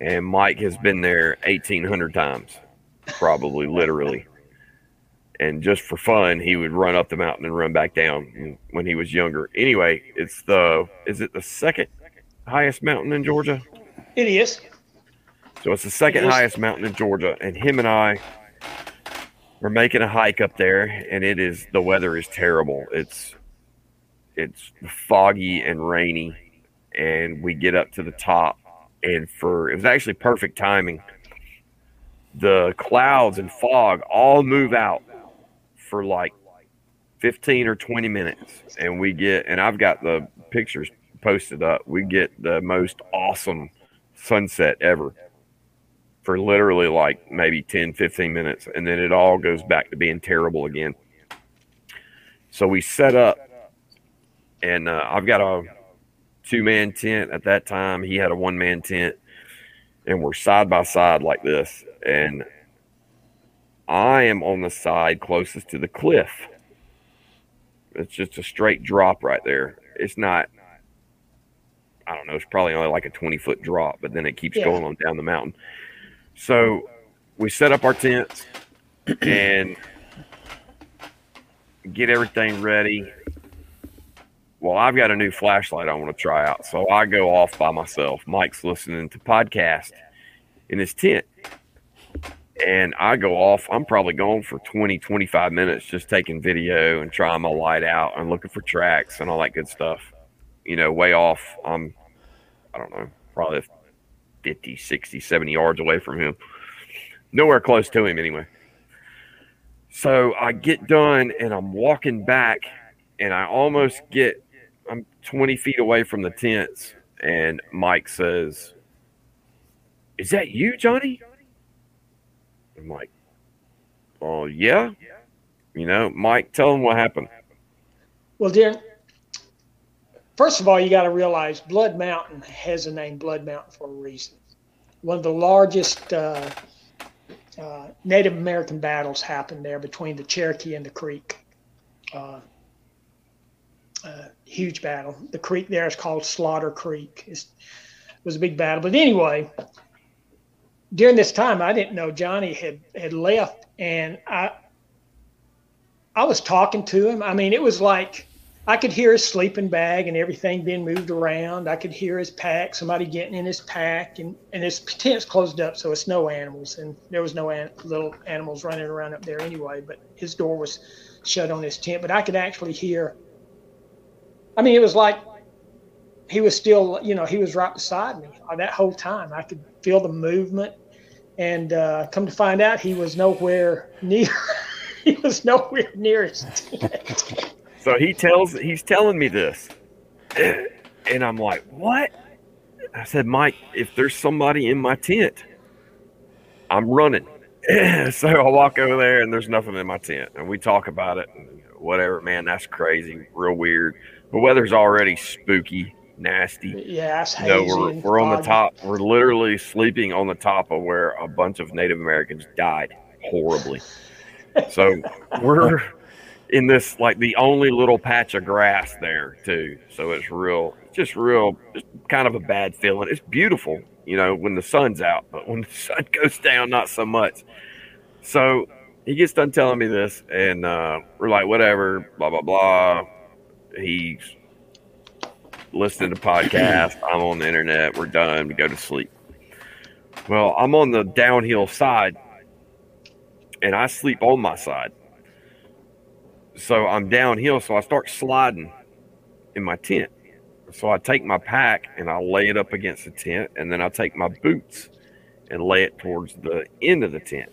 [SPEAKER 5] and mike has been there 1800 times probably literally and just for fun, he would run up the mountain and run back down when he was younger. Anyway, it's the is it the second highest mountain in Georgia?
[SPEAKER 7] It is.
[SPEAKER 5] So it's the second
[SPEAKER 7] It
[SPEAKER 5] highest mountain in Georgia, and him and I were making a hike up there, and it is the weather is terrible. It's it's foggy and rainy, and we get up to the top, and for it was actually perfect timing. The clouds and fog all move out for like 15 or 20 minutes and we get and I've got the pictures posted up. We get the most awesome sunset ever for literally like maybe 10 15 minutes and then it all goes back to being terrible again. So we set up and uh, I've got a two man tent at that time. He had a one man tent and we're side by side like this and I am on the side closest to the cliff. It's just a straight drop right there. It's not, I don't know, it's probably only like a 20 foot drop, but then it keeps
[SPEAKER 7] Yeah.
[SPEAKER 5] going on down the mountain. So we set up our tents and get everything ready. Well, I've got a new flashlight I want to try out. So I go off by myself. Mike's listening to podcast in his tent and I go off. I'm probably gone for 20, 25 minutes just taking video and trying my light out and looking for tracks and all that good stuff. You know, way off. I'm, I don't know, probably 50, 60, 70 yards away from him. Nowhere close to him anyway. So I get done and I'm walking back and I almost get, I'm 20 feet away from the tents. And Mike says, Is that you, Johnny? I'm like, oh, yeah. You know, Mike, tell him what happened.
[SPEAKER 7] Well, dear, first of all, you got to realize Blood Mountain has the name Blood Mountain for a reason. One of the largest uh, uh, Native American battles happened there between the Cherokee and the Creek. Uh, uh, huge battle. The creek there is called Slaughter Creek. It's, it was a big battle. But anyway, during this time, I didn't know Johnny had, had left, and I I was talking to him. I mean, it was like I could hear his sleeping bag and everything being moved around. I could hear his pack, somebody getting in his pack, and, and his tent's closed up, so it's no animals, and there was no an, little animals running around up there anyway. But his door was shut on his tent, but I could actually hear. I mean, it was like he was still, you know, he was right beside me that whole time. I could feel the movement, and uh, come to find out, he was nowhere near. he was nowhere near his tent.
[SPEAKER 5] So he tells he's telling me this. And I'm like, "What?" I said, "Mike, if there's somebody in my tent, I'm running." so I walk over there and there's nothing in my tent. And we talk about it and whatever, man, that's crazy, real weird. The weather's already spooky, nasty.
[SPEAKER 7] Yeah, it's
[SPEAKER 5] You know,
[SPEAKER 7] hazy
[SPEAKER 5] we're, we're on the top. We're literally sleeping on the top of where a bunch of Native Americans died horribly. So we're in this like the only little patch of grass there too. So it's real, just real, just kind of a bad feeling. It's beautiful, you know, when the sun's out, but when the sun goes down, not so much. So he gets done telling me this, and uh, we're like, whatever, blah blah blah. He's listening to podcasts. I'm on the internet. We're done. We go to sleep. Well, I'm on the downhill side, and I sleep on my side. So I'm downhill, so I start sliding in my tent. So I take my pack and I lay it up against the tent, and then I take my boots and lay it towards the end of the tent.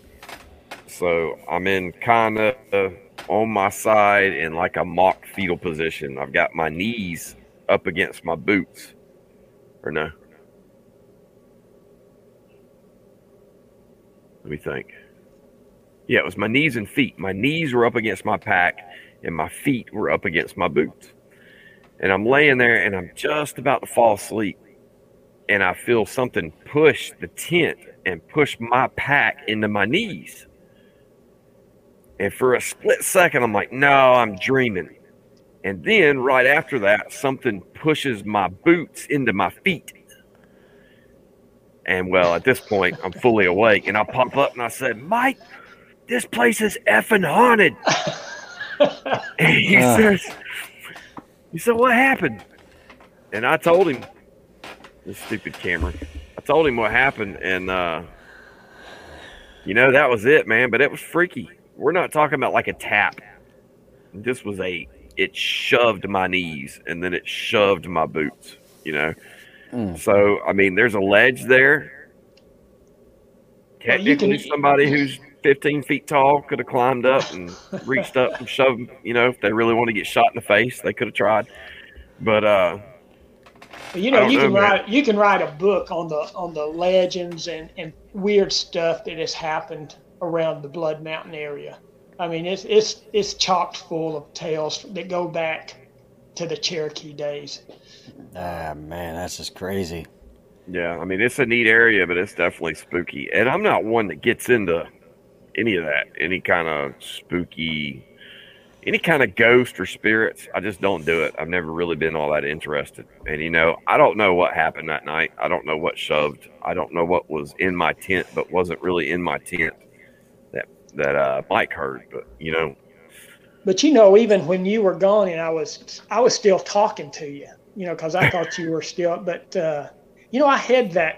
[SPEAKER 5] So I'm in kind of on my side in like a mock fetal position. I've got my knees up against my boots, or no? Let me think. Yeah, it was my knees and feet. My knees were up against my pack, and my feet were up against my boots. And I'm laying there, and I'm just about to fall asleep, and I feel something push the tent and push my pack into my knees. And for a split second, I'm like, no, I'm dreaming. And then right after that, something pushes my boots into my feet. And well, at this point, I'm fully awake, and I pop up and I said, Mike, this place is effing haunted. and he
[SPEAKER 6] Ah.
[SPEAKER 5] says, he said, what happened? And I told him, this stupid camera. I told him what happened, and uh, you know that was it, man. But it was freaky. We're not talking about like a tap. This was a. It shoved my knees, and then it shoved my boots. You know.
[SPEAKER 6] Mm.
[SPEAKER 5] So I mean, there's a ledge there.
[SPEAKER 7] Well, you
[SPEAKER 5] Technically,
[SPEAKER 7] can-
[SPEAKER 5] somebody who's 15 feet tall could have climbed up and reached up and shoved. You know, if they really want to get shot in the face, they could have tried. But uh,
[SPEAKER 7] you know,
[SPEAKER 5] don't
[SPEAKER 7] you
[SPEAKER 5] know,
[SPEAKER 7] can
[SPEAKER 5] man.
[SPEAKER 7] write you can write a book on the on the legends and, and weird stuff that has happened around the Blood Mountain area. I mean, it's it's it's chocked full of tales that go back to the Cherokee days.
[SPEAKER 6] Ah, man, that's just crazy.
[SPEAKER 5] Yeah, I mean it's a neat area, but it's definitely spooky. And I'm not one that gets into any of that, any kind of spooky, any kind of ghost or spirits. I just don't do it. I've never really been all that interested. And you know, I don't know what happened that night. I don't know what shoved. I don't know what was in my tent, but wasn't really in my tent that that uh, Mike heard. But you know,
[SPEAKER 7] But you know, even when you were gone and I was I was still talking to you, you know, because I thought you were still. But uh, you know, I had that.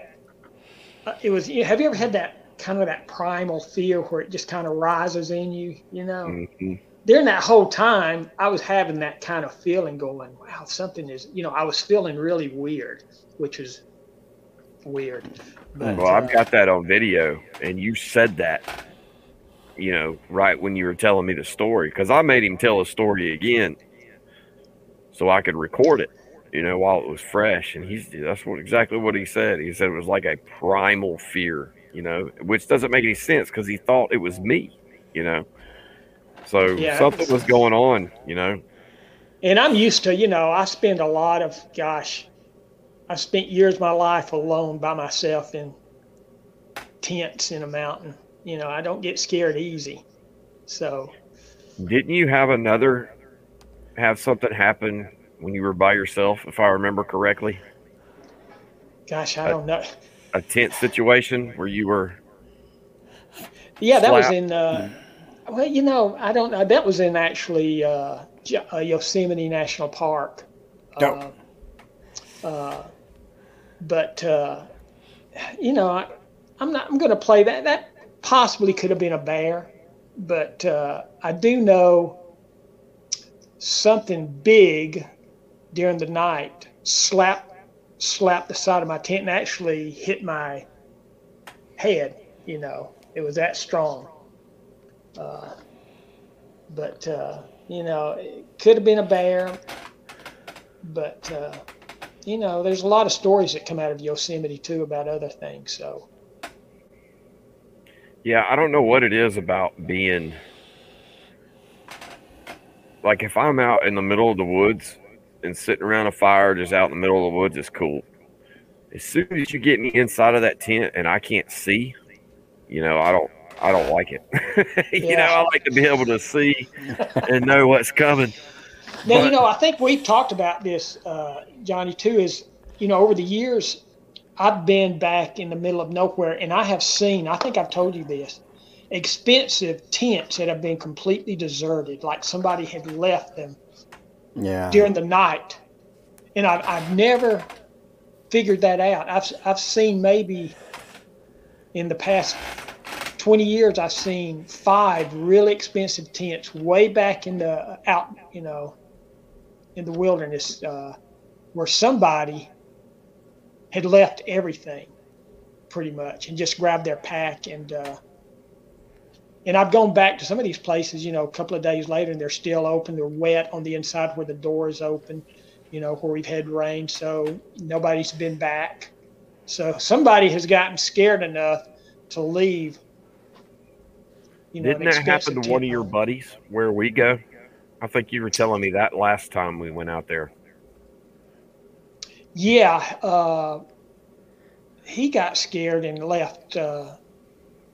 [SPEAKER 7] uh, It was. Have you ever had that kind of that primal fear where it just kind of rises in you? You know,
[SPEAKER 5] mhm.
[SPEAKER 7] during that whole time, I was having that kind of feeling, going, "Wow, something is." You know, I was feeling really weird, which was weird. But,
[SPEAKER 5] Well, I've
[SPEAKER 7] uh,
[SPEAKER 5] got that on video, and you said that, you know, right when you were telling me the story, because I made him tell a story again, so I could record it, you know, while it was fresh. And he's that's what exactly what he said. He said it was like a primal fear, you know, which doesn't make any sense because he thought it was me, you know. So
[SPEAKER 7] Yeah,
[SPEAKER 5] something was going on, you know.
[SPEAKER 7] and I'm used to, you know, I spend a lot of, gosh, I spent years of my life alone by myself in tents in a mountain. You know, I don't get scared easy. So,
[SPEAKER 5] Didn't you have another have something happen when you were by yourself, if I remember correctly?
[SPEAKER 7] gosh, I uh, don't know.
[SPEAKER 5] A tent situation where you were
[SPEAKER 7] Yeah, that was in, uh, well, you know, I don't know. That was in actually uh, uh, Yosemite National Park.
[SPEAKER 6] Yep.
[SPEAKER 7] Uh, uh, but uh, you know, I, I'm not. I'm going to play that. That possibly could have been a bear, but uh, I do know something big during the night slapped slapped the side of my tent and actually hit my head. You know, it was that strong. Uh, but uh, you know, it could have been a bear. But uh, you know, there's a lot of stories that come out of Yosemite too about other things. So
[SPEAKER 5] Yeah, I don't know what it is about being like if I'm out in the middle of the woods and sitting around a fire just out in the middle of the woods, is cool. As soon as you get me inside of that tent and I can't see, you know, I don't I don't like it. you know, I like to be able to see and know what's coming.
[SPEAKER 7] Now,
[SPEAKER 5] But-
[SPEAKER 7] you know, I think we've talked about this, uh, Johnny, too, is, you know, over the years, I've been back in the middle of nowhere and I have seen, I think I've told you this, expensive tents that have been completely deserted, like somebody had left them
[SPEAKER 6] Yeah.
[SPEAKER 7] during the night. And I've, I've never figured that out. I've, I've seen maybe in the past 20 years, I've seen five really expensive tents way back in the out, you know, in the wilderness uh, where somebody had left everything pretty much and just grabbed their pack and uh, and I've gone back to some of these places, you know, a couple of days later, and they're still open. They're wet on the inside where the door is open, you know, where we've had rain. So nobody's been back. So somebody has gotten scared enough to leave. You know,
[SPEAKER 5] Didn't that happen to one of your buddies where we go? I think you were telling me that last time we went out there.
[SPEAKER 7] Yeah, uh, he got scared and left. Uh,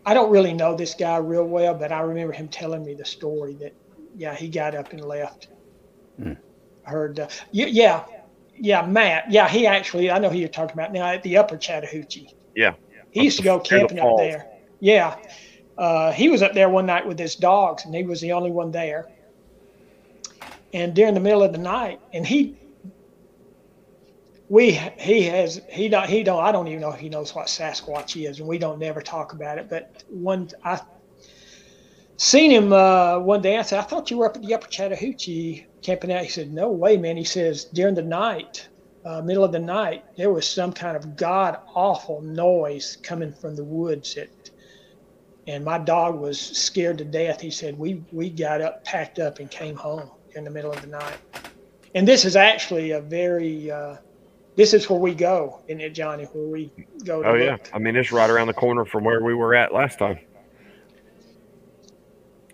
[SPEAKER 7] I don't really know this guy real well, but I remember him telling me the story that, yeah, he got up and left.
[SPEAKER 6] Hmm.
[SPEAKER 7] Heard, uh, yeah, yeah, Matt. Yeah, he actually, I know who you're talking about now at the Upper Chattahoochee.
[SPEAKER 5] Yeah.
[SPEAKER 7] He used to go
[SPEAKER 5] Up the-
[SPEAKER 7] camping up there. Yeah. Uh, he was up there one night with his dogs, and he was the only one there. And during the middle of the night, and he, we, he has, he don't, he don't, I don't even know if he knows what Sasquatch is, and we don't never talk about it. But one, I seen him uh, one day. I said, I thought you were up at the Upper Chattahoochee camping out. He said, No way, man. He says during the night, uh, middle of the night, there was some kind of god awful noise coming from the woods. That, and my dog was scared to death. He said we we got up, packed up, and came home in the middle of the night. And this is actually a very uh, this is where we go, isn't it, Johnny? Where we go to
[SPEAKER 5] Oh yeah,
[SPEAKER 7] look.
[SPEAKER 5] I mean it's right around the corner from where we were at last time.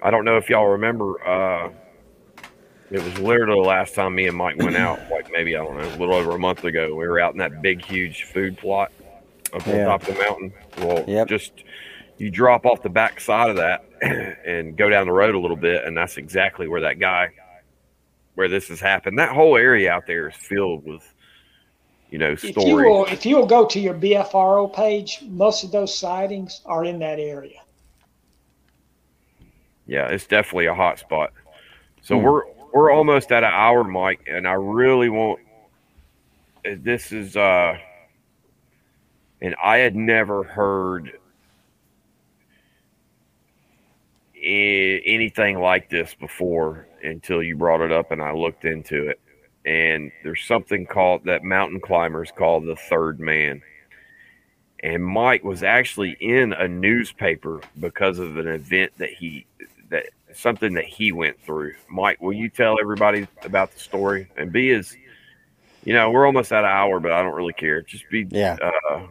[SPEAKER 5] I don't know if y'all remember. Uh, it was literally the last time me and Mike went out, like maybe I don't know, a little over a month ago. We were out in that big, huge food plot up on
[SPEAKER 6] Yeah.
[SPEAKER 5] top of the mountain. Well,
[SPEAKER 6] Yep.
[SPEAKER 5] just you drop off the back side of that and go down the road a little bit, and that's exactly where that guy, where this has happened. That whole area out there is filled with, you know,
[SPEAKER 7] If you will, if you will go to your BFRO page, most of those sightings are in that area.
[SPEAKER 5] Yeah, it's definitely a hot spot. So
[SPEAKER 6] Hmm.
[SPEAKER 5] we're we're almost at an hour, Mike, and I really want. This is uh, and I had never heard anything like this before until you brought it up, and I looked into it. And there's something called that mountain climbers call the third man. And Mike was actually in a newspaper because of an event that he that something that he went through. Mike, will you tell everybody about the story and be as you know, we're almost at an hour, but I don't really care. Just be
[SPEAKER 6] Yeah.
[SPEAKER 5] uh,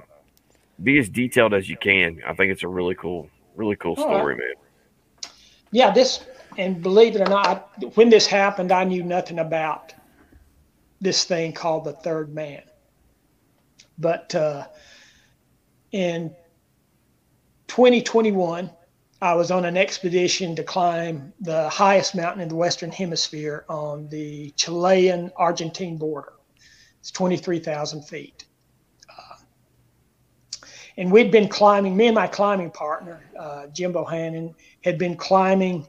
[SPEAKER 5] be as detailed as you can. I think it's a really cool, really cool
[SPEAKER 7] All right.
[SPEAKER 5] story, man.
[SPEAKER 7] Yeah, this and believe it or not, when this happened, I knew nothing about this thing called the third man. But uh, in 2021, I was on an expedition to climb the highest mountain in the Western Hemisphere on the Chilean Argentine border. It's 23,000 feet. Uh, and we'd been climbing, me and my climbing partner, uh, Jim Bohannon, had been climbing.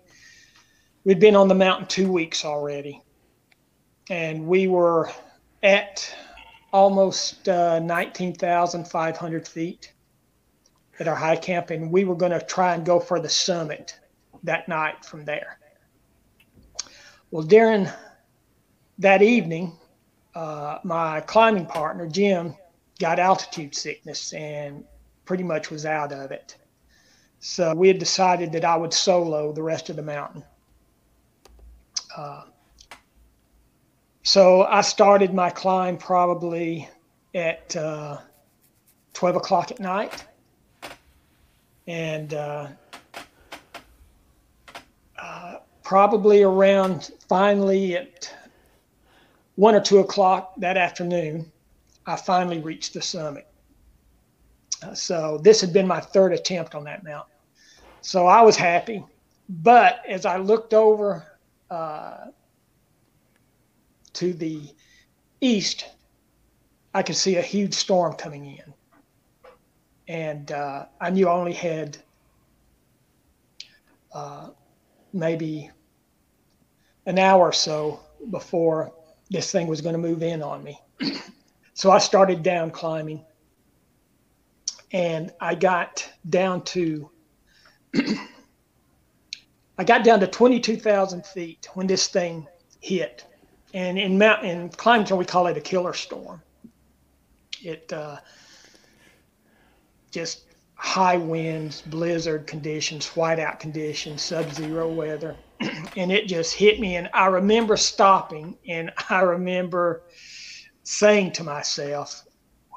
[SPEAKER 7] We'd been on the mountain two weeks already, and we were at almost uh, 19,500 feet at our high camp, and we were going to try and go for the summit that night from there. Well, during that evening, uh, my climbing partner, Jim, got altitude sickness and pretty much was out of it. So we had decided that I would solo the rest of the mountain. Uh, so I started my climb probably at uh, 12 o'clock at night. And uh, uh, probably around finally at one or two o'clock that afternoon, I finally reached the summit. Uh, so this had been my third attempt on that mountain. So I was happy. But as I looked over uh, to the east, I could see a huge storm coming in. And uh, I knew I only had uh, maybe an hour or so before this thing was going to move in on me. so I started down climbing and I got down to I got down to 22,000 feet when this thing hit. And in mountain in climbing, we call it a killer storm. It uh, just high winds, blizzard conditions, whiteout conditions, sub-zero weather, and it just hit me. And I remember stopping, and I remember saying to myself,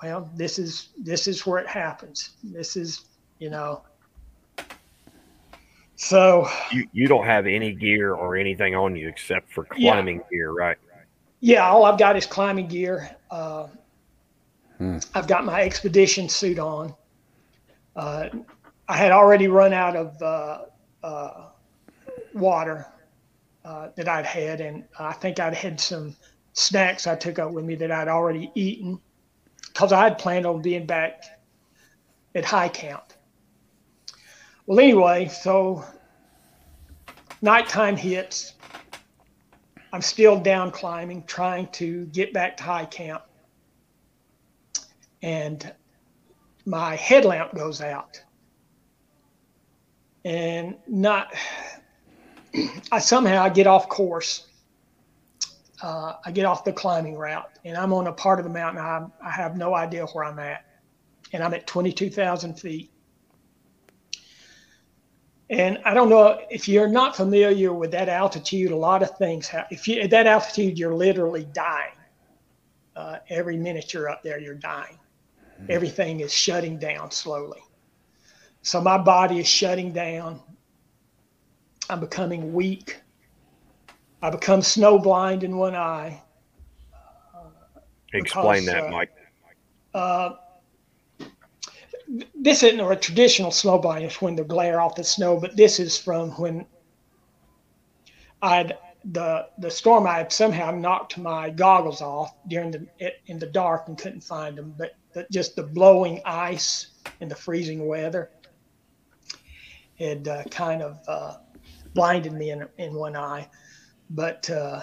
[SPEAKER 7] "Well, this is this is where it happens. This is, you know." So
[SPEAKER 5] you you don't have any gear or anything on you except for climbing yeah. gear, right?
[SPEAKER 7] Yeah, all I've got is climbing gear. Uh, hmm. I've got my expedition suit on. Uh, I had already run out of uh, uh water uh, that I'd had, and I think I'd had some snacks I took up with me that I'd already eaten because I had planned on being back at high camp. Well, anyway, so nighttime hits. I'm still down climbing, trying to get back to high camp. And my headlamp goes out. And not, I somehow I get off course. Uh, I get off the climbing route, and I'm on a part of the mountain I, I have no idea where I'm at, and I'm at 22,000 feet. And I don't know if you're not familiar with that altitude, a lot of things happen. If you at that altitude, you're literally dying. Uh, every minute you're up there, you're dying. Mm-hmm. Everything is shutting down slowly. So my body is shutting down. I'm becoming weak. I become snowblind in one eye.
[SPEAKER 5] Explain because, that, uh, Mike.
[SPEAKER 7] Uh, this isn't a traditional snow blind it's when the glare off the snow, but this is from when I'd the the storm I had somehow knocked my goggles off during the in the dark and couldn't find them, but the, just the blowing ice and the freezing weather had uh, kind of uh, blinded me in in one eye. But uh,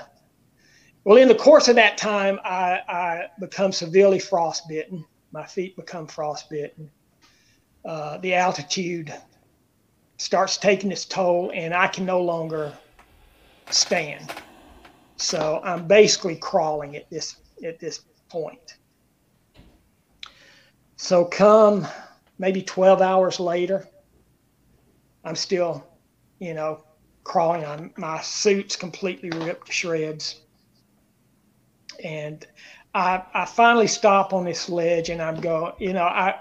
[SPEAKER 7] well, in the course of that time, I, I become severely frostbitten. My feet become frostbitten uh, the altitude starts taking its toll and I can no longer stand. So I'm basically crawling at this at this point. So come maybe 12 hours later, I'm still, you know, crawling on my suit's completely ripped to shreds. And I, I finally stop on this ledge and I'm going, you know, I,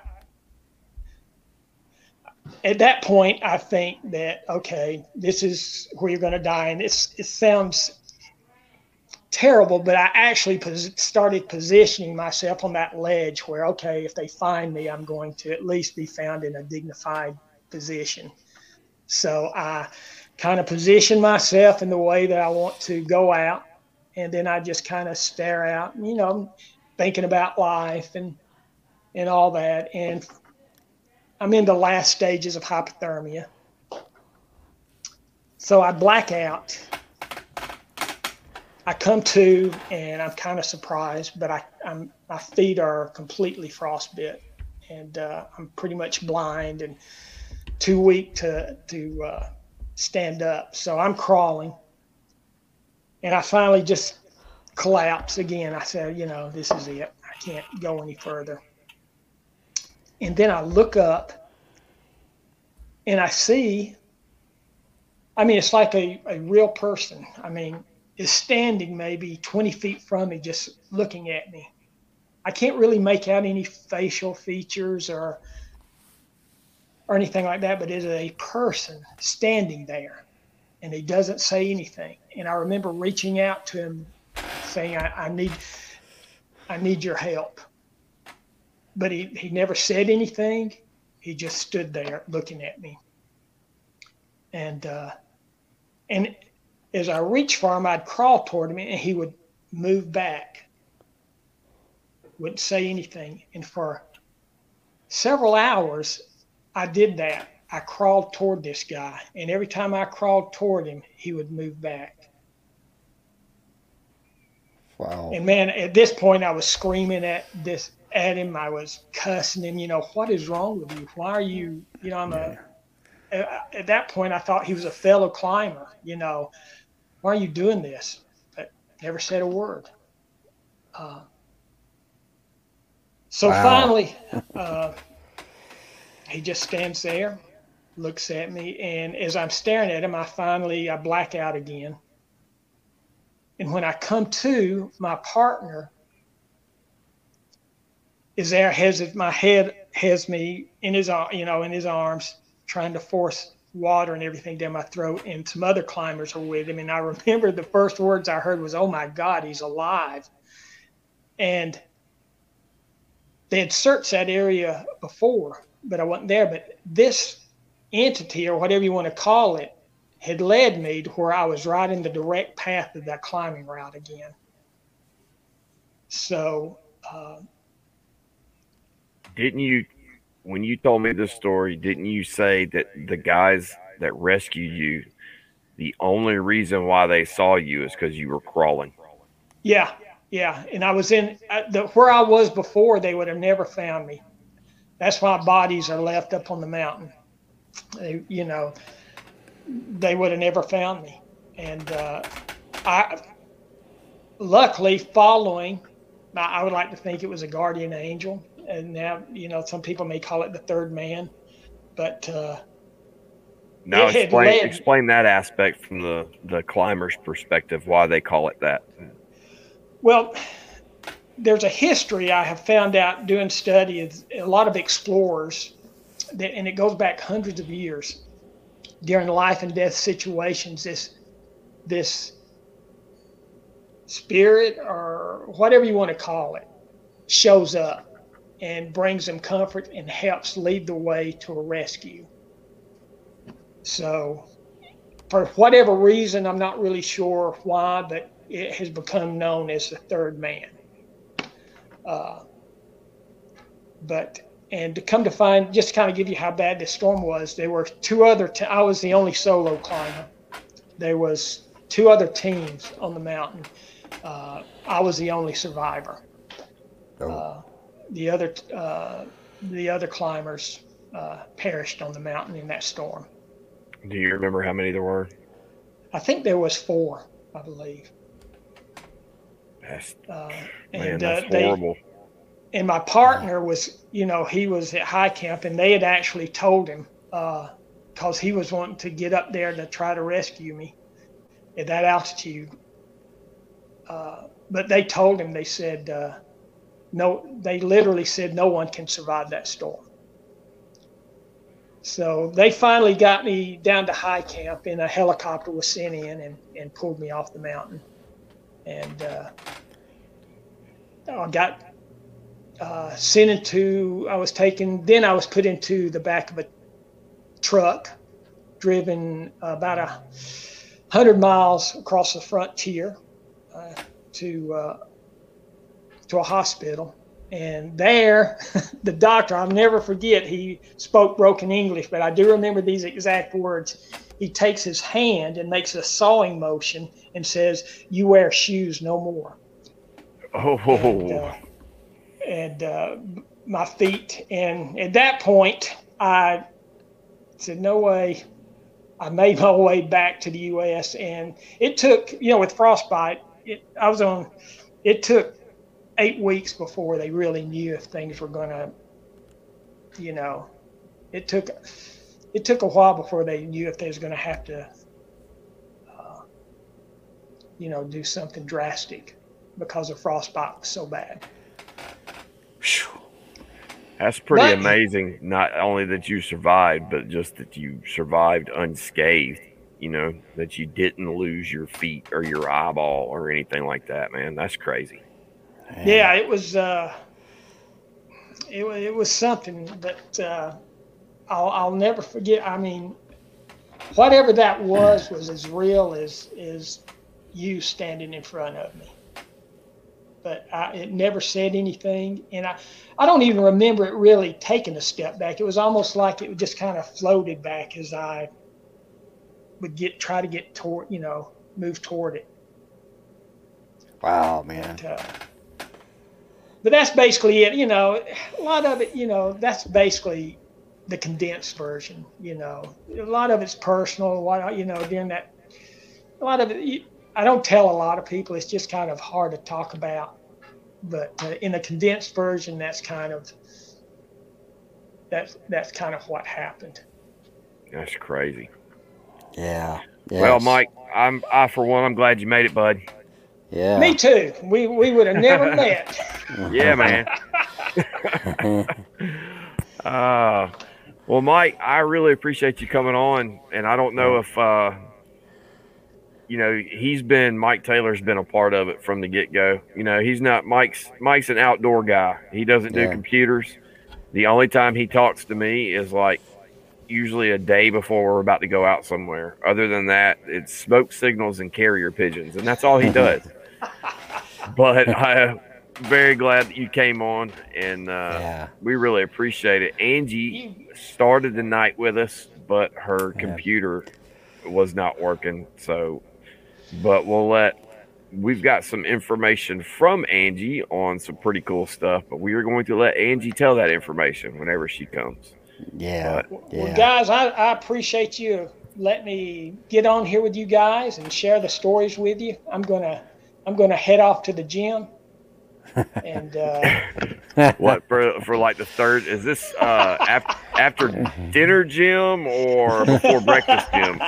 [SPEAKER 7] at that point, I think that okay, this is where you're going to die, and it's it sounds terrible, but I actually pos- started positioning myself on that ledge where okay, if they find me, I'm going to at least be found in a dignified position. So I kind of position myself in the way that I want to go out, and then I just kind of stare out, you know, thinking about life and and all that, and I'm in the last stages of hypothermia. So I black out. I come to and I'm kind of surprised, but I, I'm, my feet are completely frostbit and uh, I'm pretty much blind and too weak to, to uh, stand up. So I'm crawling. And I finally just collapse again. I said, you know, this is it. I can't go any further. And then I look up and I see, I mean, it's like a, a real person. I mean, is standing maybe 20 feet from me, just looking at me. I can't really make out any facial features or or anything like that, but it is a person standing there and he doesn't say anything. And I remember reaching out to him saying, I, I need I need your help. But he, he never said anything. He just stood there looking at me. And uh, and as I reached for him, I'd crawl toward him and he would move back, wouldn't say anything. And for several hours, I did that. I crawled toward this guy, and every time I crawled toward him, he would move back.
[SPEAKER 6] Wow.
[SPEAKER 7] And man, at this point, I was screaming at this at him. I was cussing him. You know, what is wrong with you? Why are you? You know, I'm a. At that point, I thought he was a fellow climber. You know, why are you doing this? But never said a word. Uh, so
[SPEAKER 6] Wow.
[SPEAKER 7] finally, uh, he just stands there, looks at me, and as I'm staring at him, I finally I black out again. And when I come to, my partner is there, has my head has me in his you know in his arms, trying to force water and everything down my throat, and some other climbers are with him. And I remember the first words I heard was, "Oh my God, he's alive!" And they had searched that area before, but I wasn't there. But this entity, or whatever you want to call it, had led me to where I was right in the direct path of that climbing route again. So, uh,
[SPEAKER 5] Didn't you, when you told me this story, didn't you say that the guys that rescued you, the only reason why they saw you is because you were crawling?
[SPEAKER 7] yeah, yeah. And I was in the where I was before. They would have never found me. That's why bodies are left up on the mountain. They, you know, they would have never found me. And uh, I, luckily, following, I would like to think it was a guardian angel. And now, you know, some people may call it the third man, but uh,
[SPEAKER 5] Now explain
[SPEAKER 7] led-
[SPEAKER 5] explain that aspect from the the climber's perspective why they call it that.
[SPEAKER 7] Well, there's a history I have found out doing studies. A lot of explorers, that, and it goes back hundreds of years. During life and death situations, this this spirit or whatever you want to call it shows up and brings them comfort and helps lead the way to a rescue. So, for whatever reason, I'm not really sure why, but it has become known as the third man. Uh, but and to come to find, just to kind of give you how bad this storm was, there were two other. Te- I was the only solo climber. There was two other teams on the mountain. Uh, I was the only survivor.
[SPEAKER 6] Oh.
[SPEAKER 7] Uh, the other uh, the other climbers uh, perished on the mountain in that storm.
[SPEAKER 5] Do you remember how many there were?
[SPEAKER 7] I think there was four, I believe.
[SPEAKER 5] That's,
[SPEAKER 7] Uh,
[SPEAKER 5] man,
[SPEAKER 7] and
[SPEAKER 5] that's
[SPEAKER 7] uh, they,
[SPEAKER 5] horrible.
[SPEAKER 7] and my partner was, you know, he was at high camp, and they had actually told him because he was wanting to get up there to try to rescue me at that altitude. Uh, but they told him, they said, uh, no, they literally said no one can survive that storm. So they finally got me down to high camp, and a helicopter was sent in and, and pulled me off the mountain. And uh, I got uh, sent into, I was taken, then I was put into the back of a truck, driven about a hundred miles across the frontier uh, to uh, to a hospital. And there, the doctor, I'll never forget, he spoke broken English, but I do remember these exact words. he takes his hand and makes a sawing motion and says, "You wear shoes no more."
[SPEAKER 5] Oh,
[SPEAKER 7] and, uh, and uh, my feet. And at that point, I said, "No way." I made my way back to the U.S. and it took, you know, with frostbite, it, I was on. It took eight weeks before they really knew if things were going to, you know, it took it took a while before they knew if they was going to have to, uh, you know, do something drastic because the frostbite was so bad.
[SPEAKER 5] That's pretty
[SPEAKER 7] But-
[SPEAKER 5] amazing. Not only that you survived, but just that you survived unscathed. You know that you didn't lose your feet or your eyeball or anything like that, man. That's crazy.
[SPEAKER 7] Yeah, it was. Uh, it it was something that uh, I'll I'll never forget. I mean, whatever that was was as real as as you standing in front of me. But I, it never said anything, and I I don't even remember it really taking a step back. It was almost like it just kind of floated back as I would get try to get toward you know move toward it.
[SPEAKER 6] Wow, man.
[SPEAKER 7] But, uh, but that's basically it. You know, a lot of it, you know, that's basically the condensed version. You know, a lot of it's personal. A lot, you know, during that, a lot of it, you, I don't tell a lot of people. It's just kind of hard to talk about. But uh, in a condensed version, that's kind of that's that's kind of what happened.
[SPEAKER 5] That's crazy.
[SPEAKER 6] Yeah.
[SPEAKER 5] Well, Mike, I'm I for one, I'm glad you made it, bud.
[SPEAKER 6] Yeah.
[SPEAKER 7] Me too. We we would have never met.
[SPEAKER 5] Yeah, man. uh, well, Mike, I really appreciate you coming on, and I don't know if uh, you know he's been Mike Taylor's been a part of it from the get go. You know, he's not Mike's Mike's an outdoor guy. He doesn't do
[SPEAKER 6] Yeah.
[SPEAKER 5] computers. The only time he talks to me is like usually a day before we're about to go out somewhere. Other than that, it's smoke signals and carrier pigeons, and that's all he does. But I'm very glad that you came on, and uh,
[SPEAKER 6] Yeah.
[SPEAKER 5] we really appreciate it. Angie started the night with us, but her
[SPEAKER 6] Yeah.
[SPEAKER 5] computer was not working. So, but we'll let. We've got some information from Angie on some pretty cool stuff, but we are going to let Angie tell that information whenever she comes.
[SPEAKER 6] Yeah.
[SPEAKER 7] Well,
[SPEAKER 6] Yeah.
[SPEAKER 7] guys, I, I appreciate you letting me get on here with you guys and share the stories with you. I'm gonna I'm gonna head off to the gym, and uh,
[SPEAKER 5] What for? For like the third? Is this uh, after after dinner, gym or before breakfast, gym?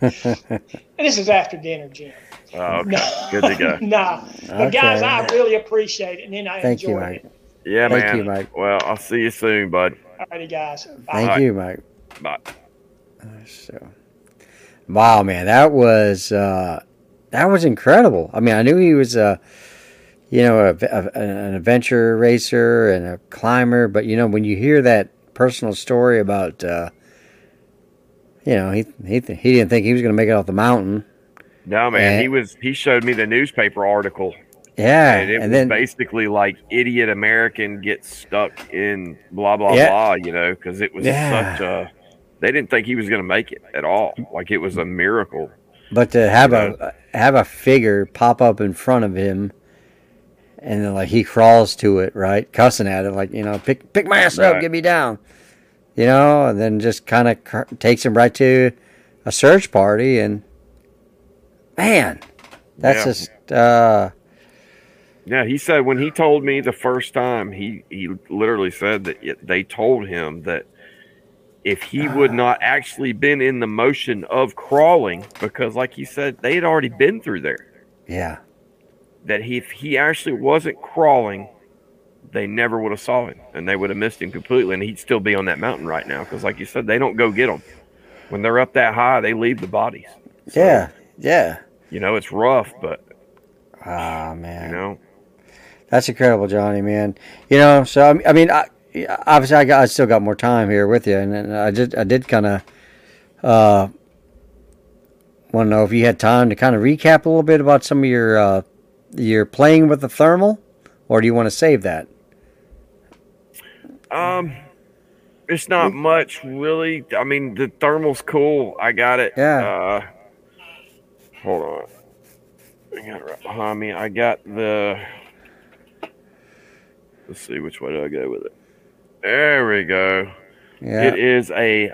[SPEAKER 7] this is after dinner, gym.
[SPEAKER 5] Oh, okay,
[SPEAKER 7] No.
[SPEAKER 5] good to go.
[SPEAKER 7] nah, but guys, I really appreciate it, and then I
[SPEAKER 6] Thank you, Mike.
[SPEAKER 7] it.
[SPEAKER 5] Yeah,
[SPEAKER 6] Thank
[SPEAKER 5] man.
[SPEAKER 6] you, Mike.
[SPEAKER 5] Well, I'll see you soon, bud.
[SPEAKER 7] Alrighty, guys. Bye.
[SPEAKER 6] Thank
[SPEAKER 5] Alright.
[SPEAKER 6] you, Mike.
[SPEAKER 5] Bye.
[SPEAKER 6] So, wow, man, that was uh, that was incredible. I mean, I knew he was a, you know, a, a- an adventure racer and a climber, but you know, when you hear that personal story about, uh, you know, he he he didn't think he was going to make it off the mountain.
[SPEAKER 5] No, man.
[SPEAKER 6] And-
[SPEAKER 5] he was. He showed me the newspaper article,
[SPEAKER 6] Yeah,
[SPEAKER 5] and it
[SPEAKER 6] and
[SPEAKER 5] was
[SPEAKER 6] then
[SPEAKER 5] basically like idiot American gets stuck in blah blah
[SPEAKER 6] Yeah.
[SPEAKER 5] blah. You know, because it was
[SPEAKER 6] Yeah.
[SPEAKER 5] such a. They didn't think he was going to make it at all. Like it was a miracle.
[SPEAKER 6] But to have
[SPEAKER 5] Yeah.
[SPEAKER 6] a have a figure pop up in front of him, and then like he crawls to it, right, cussing at it, like you know, pick pick my ass up, get me down, you know, and then just kind of cr- takes him right to a search party, and man, that's
[SPEAKER 5] Yeah.
[SPEAKER 6] just uh,
[SPEAKER 5] Yeah, he said when he told me the first time, he he literally said that it, they told him that if he would not actually been in the motion of crawling, because like he said, they had already been through there.
[SPEAKER 6] yeah,
[SPEAKER 5] That he, if he actually wasn't crawling, they never would have saw him, and they would have missed him completely, and he'd still be on that mountain right now. Because like you said, they don't go get them when they're up that high. They leave the bodies. So,
[SPEAKER 6] yeah, yeah.
[SPEAKER 5] You know, it's rough, but
[SPEAKER 6] Ah man.
[SPEAKER 5] you know,
[SPEAKER 6] That's incredible, Johnny, man. You know, so I mean, I, obviously, I got, I still got more time here with you, and, and I did, I did kind of, uh, want to know if you had time to kind of recap a little bit about some of your, uh, your playing with the thermal, or do you want to save that?
[SPEAKER 5] Um, It's not much, really. I mean, the thermal's cool. I got it.
[SPEAKER 6] Yeah.
[SPEAKER 5] Uh, hold on. I got it right behind me. I got the. Let's see which way do I go with it. There we go.
[SPEAKER 6] Yeah.
[SPEAKER 5] It is a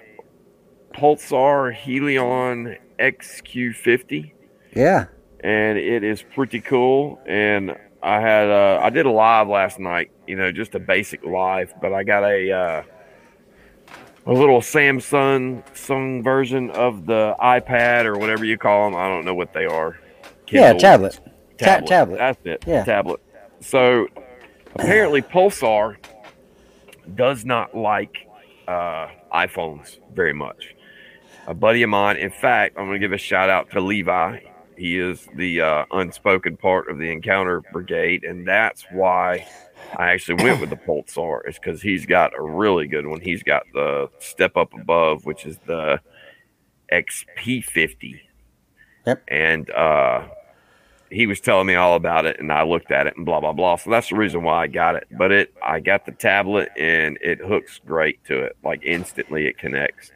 [SPEAKER 5] Pulsar Helion XQ50,
[SPEAKER 6] Yeah.
[SPEAKER 5] and it is pretty cool. And I had uh, I did a live last night. You know, just a basic live, but I got a uh, a little Samsung Sung version of the iPad or whatever you call them. I don't know what they are.
[SPEAKER 6] Yeah,
[SPEAKER 5] Kindle.
[SPEAKER 6] tablet. Ta-
[SPEAKER 5] tablet.
[SPEAKER 6] tablet.
[SPEAKER 5] That's it.
[SPEAKER 6] Yeah.
[SPEAKER 5] Tablet. So apparently Pulsar does not like uh, iPhones very much. A buddy of mine, in fact, I'm going to give a shout out to Levi. He is the uh, unspoken part of the Encounter Brigade, and that's why I actually went with the Pulsar. Is because he's got a really good one. He's got the Step Up Above, which is the XP50.
[SPEAKER 6] Yep.
[SPEAKER 5] And uh, he was telling me all about it and I looked at it and blah blah blah. So that's the reason why I got it. But it I got the tablet and it hooks great to it. Like instantly it connects.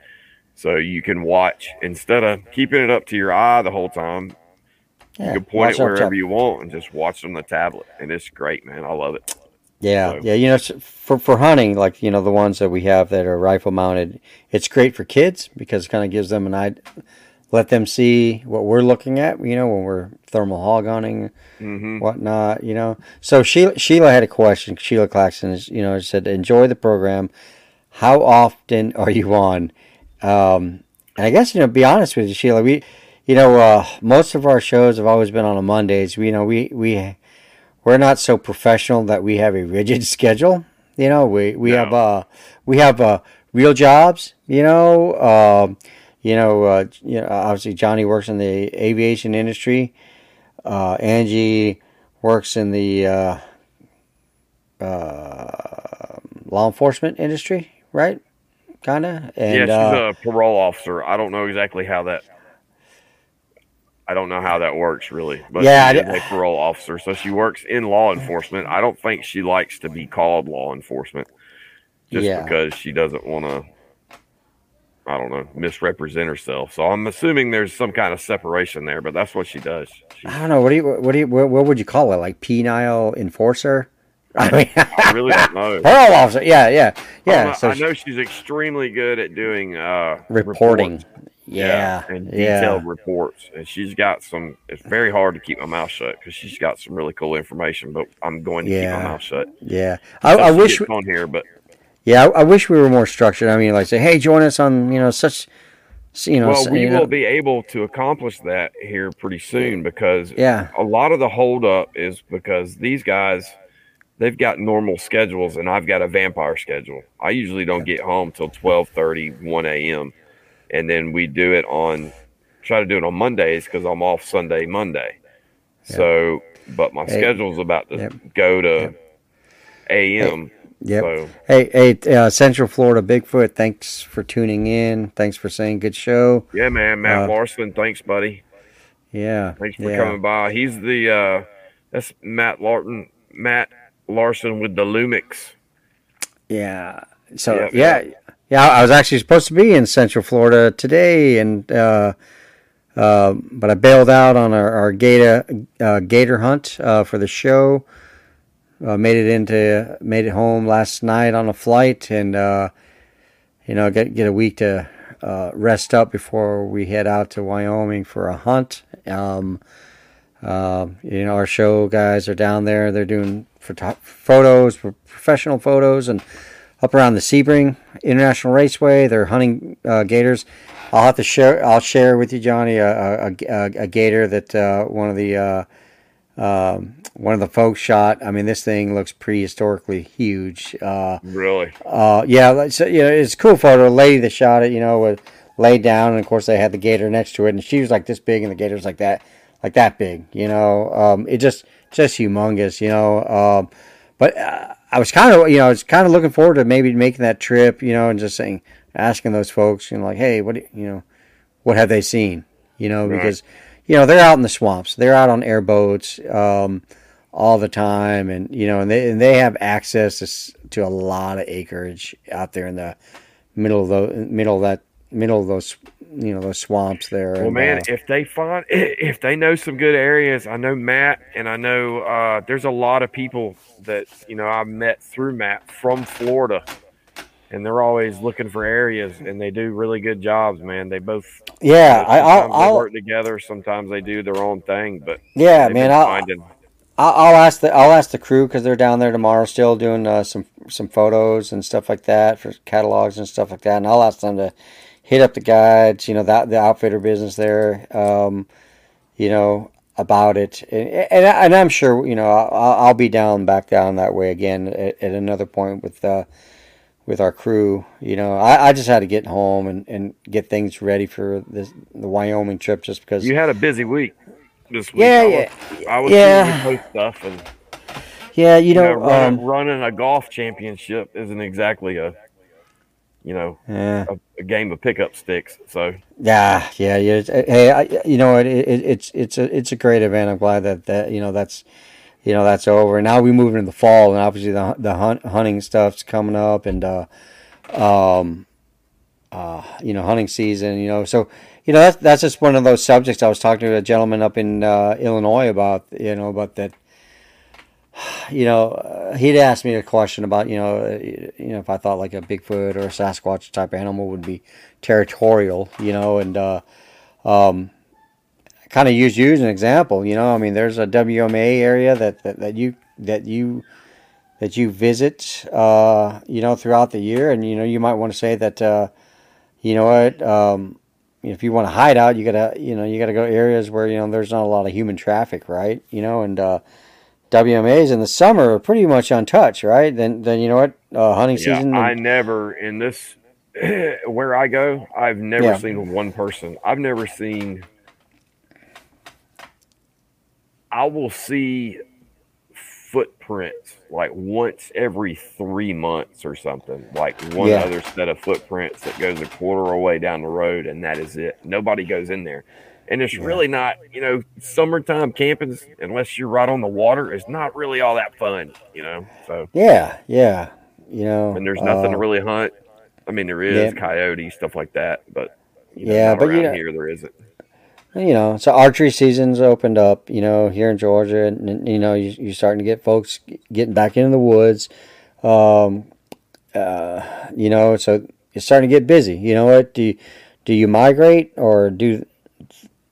[SPEAKER 5] So you can watch instead of keeping it up to your eye the whole time,
[SPEAKER 6] Yeah.
[SPEAKER 5] you can point it wherever
[SPEAKER 6] tab-
[SPEAKER 5] you want and just watch on the tablet. And it's great, man. I love it.
[SPEAKER 6] Yeah,
[SPEAKER 5] So-
[SPEAKER 6] yeah. You know, for for hunting, like you know the ones that we have that are rifle mounted, it's great for kids because it kind of gives them an eye, let them see what we're looking at. You know, when we're thermal hog hunting,
[SPEAKER 5] hmm
[SPEAKER 6] whatnot. You know. So Sheila Sheila had a question. Sheila Claxton is you know said enjoy the program. How often are you on? Um, and I guess you know, be honest with you, Sheila. We, you know, uh, most of our shows have always been on a Mondays. We, you know, we we we're not so professional that we have a rigid schedule. You know, we we
[SPEAKER 5] No.
[SPEAKER 6] have uh we have uh real jobs. You know, um, you know, uh, you know, obviously Johnny works in the aviation industry. Uh, Angie works in the uh, uh, law enforcement industry, right? Kind of. And
[SPEAKER 5] yeah, she's
[SPEAKER 6] uh,
[SPEAKER 5] a parole officer. I don't know exactly how that. I don't know how that works really, but
[SPEAKER 6] Yeah,
[SPEAKER 5] she
[SPEAKER 6] I
[SPEAKER 5] is a parole officer, so she works in law enforcement. I don't think she likes to be called law enforcement, just
[SPEAKER 6] Yeah.
[SPEAKER 5] because she doesn't want to. I don't know, misrepresent herself. So I'm assuming there's some kind of separation there, but that's what she does. She,
[SPEAKER 6] I don't know. What do you? What do you? What, what would you call it? Like penile enforcer? I mean,
[SPEAKER 5] I really don't know.
[SPEAKER 6] parole officer. Yeah, yeah, yeah.
[SPEAKER 5] I,
[SPEAKER 6] so
[SPEAKER 5] I know she's extremely good at doing uh,
[SPEAKER 6] reporting.
[SPEAKER 5] reports.
[SPEAKER 6] Yeah,
[SPEAKER 5] and
[SPEAKER 6] yeah.
[SPEAKER 5] detailed reports. And she's got some. It's very hard to keep my mouth shut because she's got some really cool information. But I'm going to
[SPEAKER 6] Yeah.
[SPEAKER 5] keep my mouth shut.
[SPEAKER 6] Yeah, I, I wish.
[SPEAKER 5] on here, but
[SPEAKER 6] Yeah, I, I wish we were more structured. I mean, like say, hey, join us on you know such, you know,
[SPEAKER 5] well, we
[SPEAKER 6] you know-
[SPEAKER 5] will be able to accomplish that here pretty soon because
[SPEAKER 6] Yeah,
[SPEAKER 5] a lot of the holdup is because these guys they've got normal schedules and I've got a vampire schedule. I usually don't get home till 12:30, 1 a.m. and then we do it on try to do it on Mondays because I'm off Sunday, Monday. So, but my
[SPEAKER 6] Hey.
[SPEAKER 5] schedule's about to
[SPEAKER 6] Yep.
[SPEAKER 5] go to AM.
[SPEAKER 6] Yep.
[SPEAKER 5] So
[SPEAKER 6] Hey, hey, uh, Central Florida Bigfoot. Thanks for tuning in. Thanks for saying good show.
[SPEAKER 5] yeah, man, Matt
[SPEAKER 6] Uh,
[SPEAKER 5] Larson, thanks, buddy.
[SPEAKER 6] Yeah,
[SPEAKER 5] Thanks for
[SPEAKER 6] yeah.
[SPEAKER 5] coming by. He's the uh that's Matt Larson Matt Larson with the Lumix.
[SPEAKER 6] Yeah. So
[SPEAKER 5] Yeah,
[SPEAKER 6] yeah, yeah, I was actually supposed to be in Central Florida today, and uh, uh, but I bailed out on our, our gator uh, gator hunt uh, for the show. Uh, made it into made it home last night on a flight, and uh, you know get get a week to uh, rest up before we head out to Wyoming for a hunt. Um, um, you know, our show guys are down there. They're doing photo- photos, professional photos, and up around the Sebring International Raceway. They're hunting uh, gators. I'll have to share. I'll share with you, Johnny, a, a, a, a gator that uh, one of the uh, um, one of the folks shot. I mean, this thing looks prehistorically huge. Uh,
[SPEAKER 5] Really?
[SPEAKER 6] uh, yeah, so, you know, it's a cool photo. A lady that shot it, you know, was laid down, and of course they had the gator next to it, and she was like this big, and the gator's like that, like that big. You know, um, it just just humongous. You know, um, but uh, I was kind of, you know, I was kind of looking forward to maybe making that trip, you know, and just saying, asking those folks, you know, like, hey, what, do you you know, what have they seen? You know,
[SPEAKER 5] Right.
[SPEAKER 6] because you know they're out in the swamps, they're out on airboats. Um, all the time, and you know, and they and they have access to, to a lot of acreage out there in the middle of the middle of that middle of those you know those swamps there.
[SPEAKER 5] Well,
[SPEAKER 6] and,
[SPEAKER 5] man,
[SPEAKER 6] uh,
[SPEAKER 5] if they find if they know some good areas, I know Matt, and I know uh, there's a lot of people that you know I met through Matt from Florida, and they're always looking for areas, and they do really good jobs, man. They both
[SPEAKER 6] yeah,
[SPEAKER 5] you know,
[SPEAKER 6] I, I'll,
[SPEAKER 5] work together, sometimes they do their own thing, but
[SPEAKER 6] yeah, man, I'll,
[SPEAKER 5] finding
[SPEAKER 6] I'll, I'll ask the I'll ask the crew because they're down there tomorrow, still doing uh, some some photos and stuff like that for catalogs and stuff like that, and I'll ask them to hit up the guides, you know, that the outfitter business there, um, you know, about it, and and, and I'm sure you know I'll, I'll be down back down that way again at, at another point with uh, with our crew. You know, I, I just had to get home and, and get things ready for this the Wyoming trip just because.
[SPEAKER 5] you had a busy week this week.
[SPEAKER 6] Yeah,
[SPEAKER 5] I
[SPEAKER 6] yeah.
[SPEAKER 5] I was
[SPEAKER 6] Yeah.
[SPEAKER 5] post stuff, and
[SPEAKER 6] yeah, you
[SPEAKER 5] you know,
[SPEAKER 6] know,
[SPEAKER 5] running,
[SPEAKER 6] um,
[SPEAKER 5] running a golf championship isn't exactly a you know
[SPEAKER 6] yeah.
[SPEAKER 5] a, a game of pickup sticks. So
[SPEAKER 6] Yeah, yeah, yeah. Uh, Hey, I, you know, it, it, it's it's a it's a great event. I'm glad that that you know that's you know that's over. Now we move into the fall, and obviously the the hunt, hunting stuff's coming up, and uh, um, uh, you know, hunting season. You know, so you know that's that's just one of those subjects. I was talking to a gentleman up in uh, Illinois about you know about that. You know, uh, he'd asked me a question about you know, uh, you know, if I thought like a Bigfoot or a Sasquatch type animal would be territorial, you know, and uh, um, kind of use you as an example. You know, I mean, there's a WMA area that, that, that you that you that you visit, uh, you know, throughout the year, and you know, you might want to say that, uh, you know what, um, if you want to hide out, you gotta, you know, you gotta go areas where you know there's not a lot of human traffic, right? You know, and uh, WMAs in the summer are pretty much untouched, right? Then, then you know what, uh, hunting
[SPEAKER 5] yeah,
[SPEAKER 6] season.
[SPEAKER 5] I never in this where I go, I've never
[SPEAKER 6] Yeah.
[SPEAKER 5] seen one person. I've never seen. I will see footprints like once every three months or something, like one
[SPEAKER 6] Yeah.
[SPEAKER 5] other set of footprints that goes a quarter away down the road, and that is it. Nobody goes in there. And it's really not, you know, summertime camping, unless you're right on the water, is not really all that fun, you know. So,
[SPEAKER 6] yeah, yeah, you know,
[SPEAKER 5] and there's nothing
[SPEAKER 6] uh,
[SPEAKER 5] to really hunt. I mean, there is
[SPEAKER 6] yeah.
[SPEAKER 5] coyote stuff like that, but you know,
[SPEAKER 6] Yeah, but you know-
[SPEAKER 5] here there isn't.
[SPEAKER 6] You know, so archery season's opened up, you know, here in Georgia, and, you know, you, you're starting to get folks getting back into the woods, um, uh, you know, so it's starting to get busy. You know what? Do you, do you migrate or do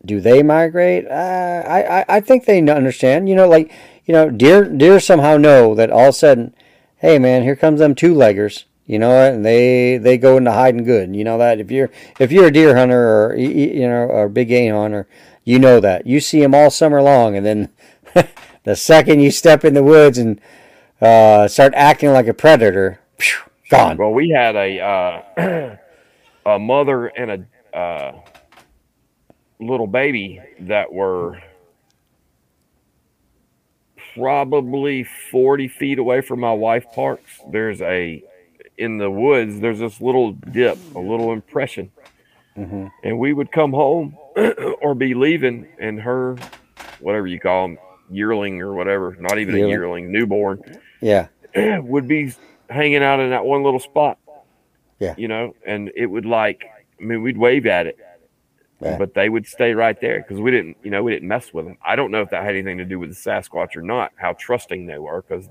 [SPEAKER 6] do they migrate? Uh, I, I I think they understand. You know, like you know, deer deer somehow know that all of a sudden, hey man, here comes them two leggers. You know? And they they go into hiding good. You know that if you're if you're a deer hunter or you know a big game hunter, you know that you see them all summer long, and then the second you step in the woods and uh, start acting like a predator, phew, gone.
[SPEAKER 5] Well, we had a uh, a mother and a uh, little baby that were probably 40 feet away from my wife parks. There's a in the woods. There's this little dip, a little impression,
[SPEAKER 6] Mhm.
[SPEAKER 5] and we would come home or be leaving, and her, whatever you call them, yearling or whatever, not even
[SPEAKER 6] Yearling.
[SPEAKER 5] a yearling, newborn,
[SPEAKER 6] Yeah,
[SPEAKER 5] would be hanging out in that one little spot.
[SPEAKER 6] Yeah.
[SPEAKER 5] You know, and it would like, I mean, we'd wave at it,
[SPEAKER 6] Yeah.
[SPEAKER 5] but they would stay right there because we didn't, you know, we didn't mess with them. I don't know if that had anything to do with the Sasquatch or not, how trusting they were, because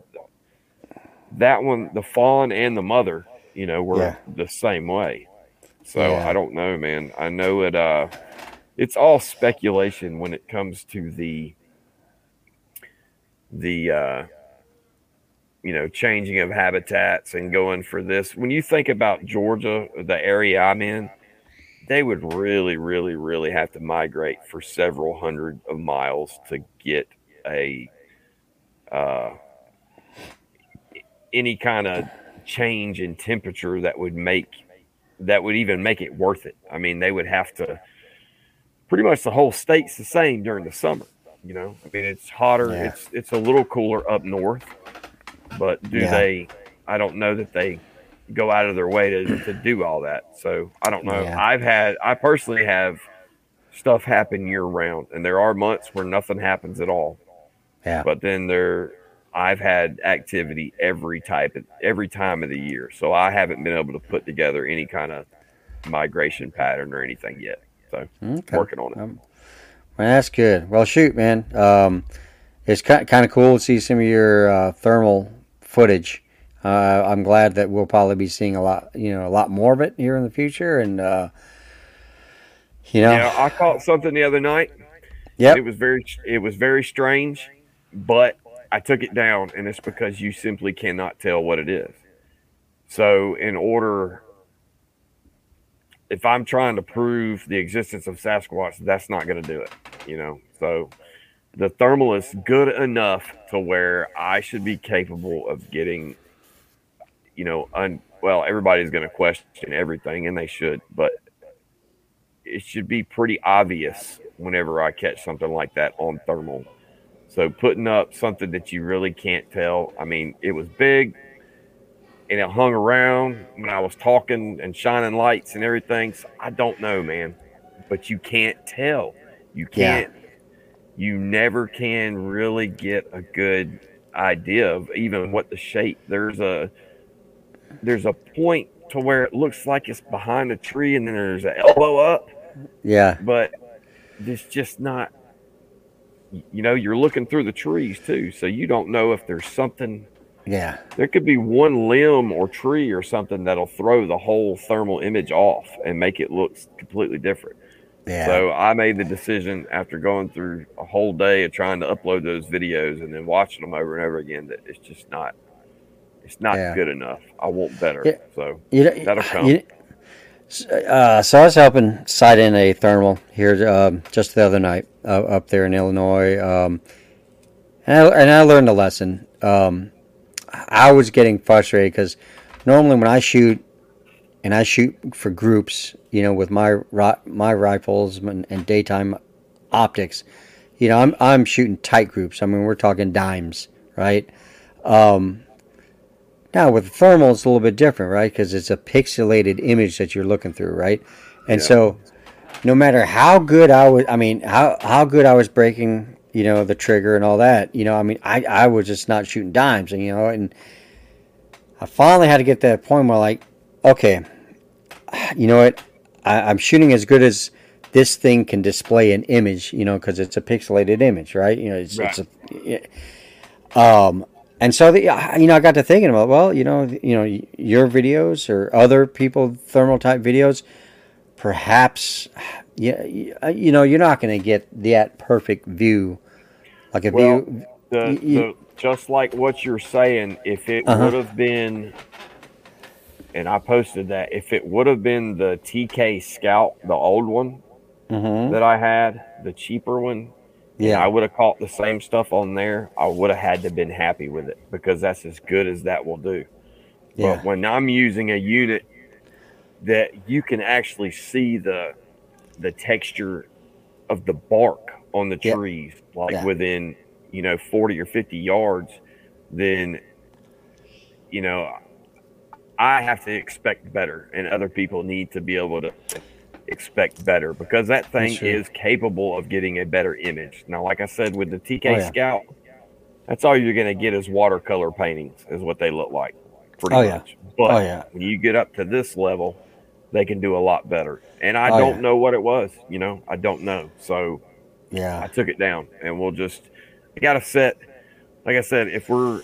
[SPEAKER 5] that one, the fawn and the mother, you know, were
[SPEAKER 6] Yeah.
[SPEAKER 5] the same way. So
[SPEAKER 6] Yeah.
[SPEAKER 5] I don't know, man. I know it, uh, it's all speculation when it comes to the, the, uh, you know, changing of habitats and going for this. When you think about Georgia, the area I'm in, they would really, really, really have to migrate for several hundred of miles to get a uh, any kind of change in temperature that would make that would even make it worth it. I mean, they would have to pretty much the whole state's the same during the summer. You know, I mean, it's hotter.
[SPEAKER 6] Yeah.
[SPEAKER 5] It's it's a little cooler up north, but do
[SPEAKER 6] Yeah.
[SPEAKER 5] they? I don't know that they go out of their way to, to do all that. So I don't know.
[SPEAKER 6] Yeah.
[SPEAKER 5] I've had I personally have stuff happen year round, and there are months where nothing happens at all.
[SPEAKER 6] yeah,
[SPEAKER 5] But then there, I've had activity every type of every time of the year, so I haven't been able to put together any kind of migration pattern or anything yet. So
[SPEAKER 6] Okay.
[SPEAKER 5] working on it.
[SPEAKER 6] Um, well, that's good. Well, shoot, man. Um, it's kind kind of cool to see some of your uh, thermal footage. Uh, I'm glad that we'll probably be seeing a lot, you know, a lot more of it here in the future. And uh, you know,
[SPEAKER 5] Yeah, I caught something the other night.
[SPEAKER 6] yep,
[SPEAKER 5] It was very it was very strange, but I took it down, and it's because you simply cannot tell what it is. So, in order, if I'm trying to prove the existence of Sasquatch, that's not going to do it. You know, so the thermal is good enough to where I should be capable of getting, you know, un, well, everybody's going to question everything, and they should, but it should be pretty obvious whenever I catch something like that on thermal. So putting up something that you really can't tell. I mean, it was big and it hung around when I was talking and shining lights and everything. So I don't know, man. But you can't tell. You can't you never can really get a good idea of even what the shape. There's a there's a point to where it looks like it's behind a tree and then there's an elbow up
[SPEAKER 6] yeah,
[SPEAKER 5] but it's just not you know you're looking through the trees too so you don't know if there's something
[SPEAKER 6] yeah,
[SPEAKER 5] there could be one limb or tree or something that'll throw the whole thermal image off and make it look completely different
[SPEAKER 6] yeah.
[SPEAKER 5] so i made the decision after going through a whole day of trying to upload those videos and then watching them over and over again that it's just not it's not
[SPEAKER 6] Yeah.
[SPEAKER 5] good enough i want better
[SPEAKER 6] Yeah.
[SPEAKER 5] so
[SPEAKER 6] You know,
[SPEAKER 5] That'll come.
[SPEAKER 6] you- uh, so I was helping sight in a thermal here um, just the other night uh, up there in Illinois, um, and, I, and I learned a lesson. Um, I was getting frustrated because normally when I shoot and I shoot for groups, you know, with my my rifles and, and daytime optics, you know, I'm I'm shooting tight groups. I mean, we're talking dimes, right? Um, now with thermal, it's a little bit different, right? Because it's a pixelated image that you're looking through, right? And
[SPEAKER 5] Yeah.
[SPEAKER 6] so, no matter how good I was, I mean, how how good I was breaking, you know, the trigger and all that, you know, I mean, I I was just not shooting dimes, and you know, and I finally had to get to that point where like, okay, you know what, I, I'm shooting as good as this thing can display an image, you know, because it's a pixelated image, right? You know, it's, it's a, um, and so the, you know, I got to thinking about, well, you know, you know, your videos or other people thermal type videos, perhaps, yeah, you know, you're not going to get that perfect view, like a
[SPEAKER 5] Well,
[SPEAKER 6] view.
[SPEAKER 5] the,
[SPEAKER 6] y- y-
[SPEAKER 5] the just like what you're saying, if it
[SPEAKER 6] Uh-huh.
[SPEAKER 5] would have been, and I posted that, if it would have been the TK Scout, the old one
[SPEAKER 6] Mhm.
[SPEAKER 5] that I had, the cheaper one,
[SPEAKER 6] Yeah.
[SPEAKER 5] I would have caught the same stuff on there. I would have had to been happy with it because that's as good as that will do.
[SPEAKER 6] Yeah.
[SPEAKER 5] But when I'm using a unit that you can actually see the the texture of the bark on the trees, like
[SPEAKER 6] Yeah.
[SPEAKER 5] within you know 40 or 50 yards, then you know I have to expect better, and other people need to be able to expect better because that thing is capable of getting a better image. Now, like I said, with the TK
[SPEAKER 6] Oh, yeah.
[SPEAKER 5] Scout, that's all you're going to get is watercolor paintings, is what they look like, pretty
[SPEAKER 6] Oh, yeah.
[SPEAKER 5] much. But
[SPEAKER 6] Oh, yeah.
[SPEAKER 5] when you get up to this level, they can do a lot better. And I
[SPEAKER 6] Oh,
[SPEAKER 5] don't
[SPEAKER 6] yeah.
[SPEAKER 5] know what it was, you know, I don't know. So
[SPEAKER 6] yeah, I
[SPEAKER 5] took it down, and we'll just I got to set. Like I said, if we're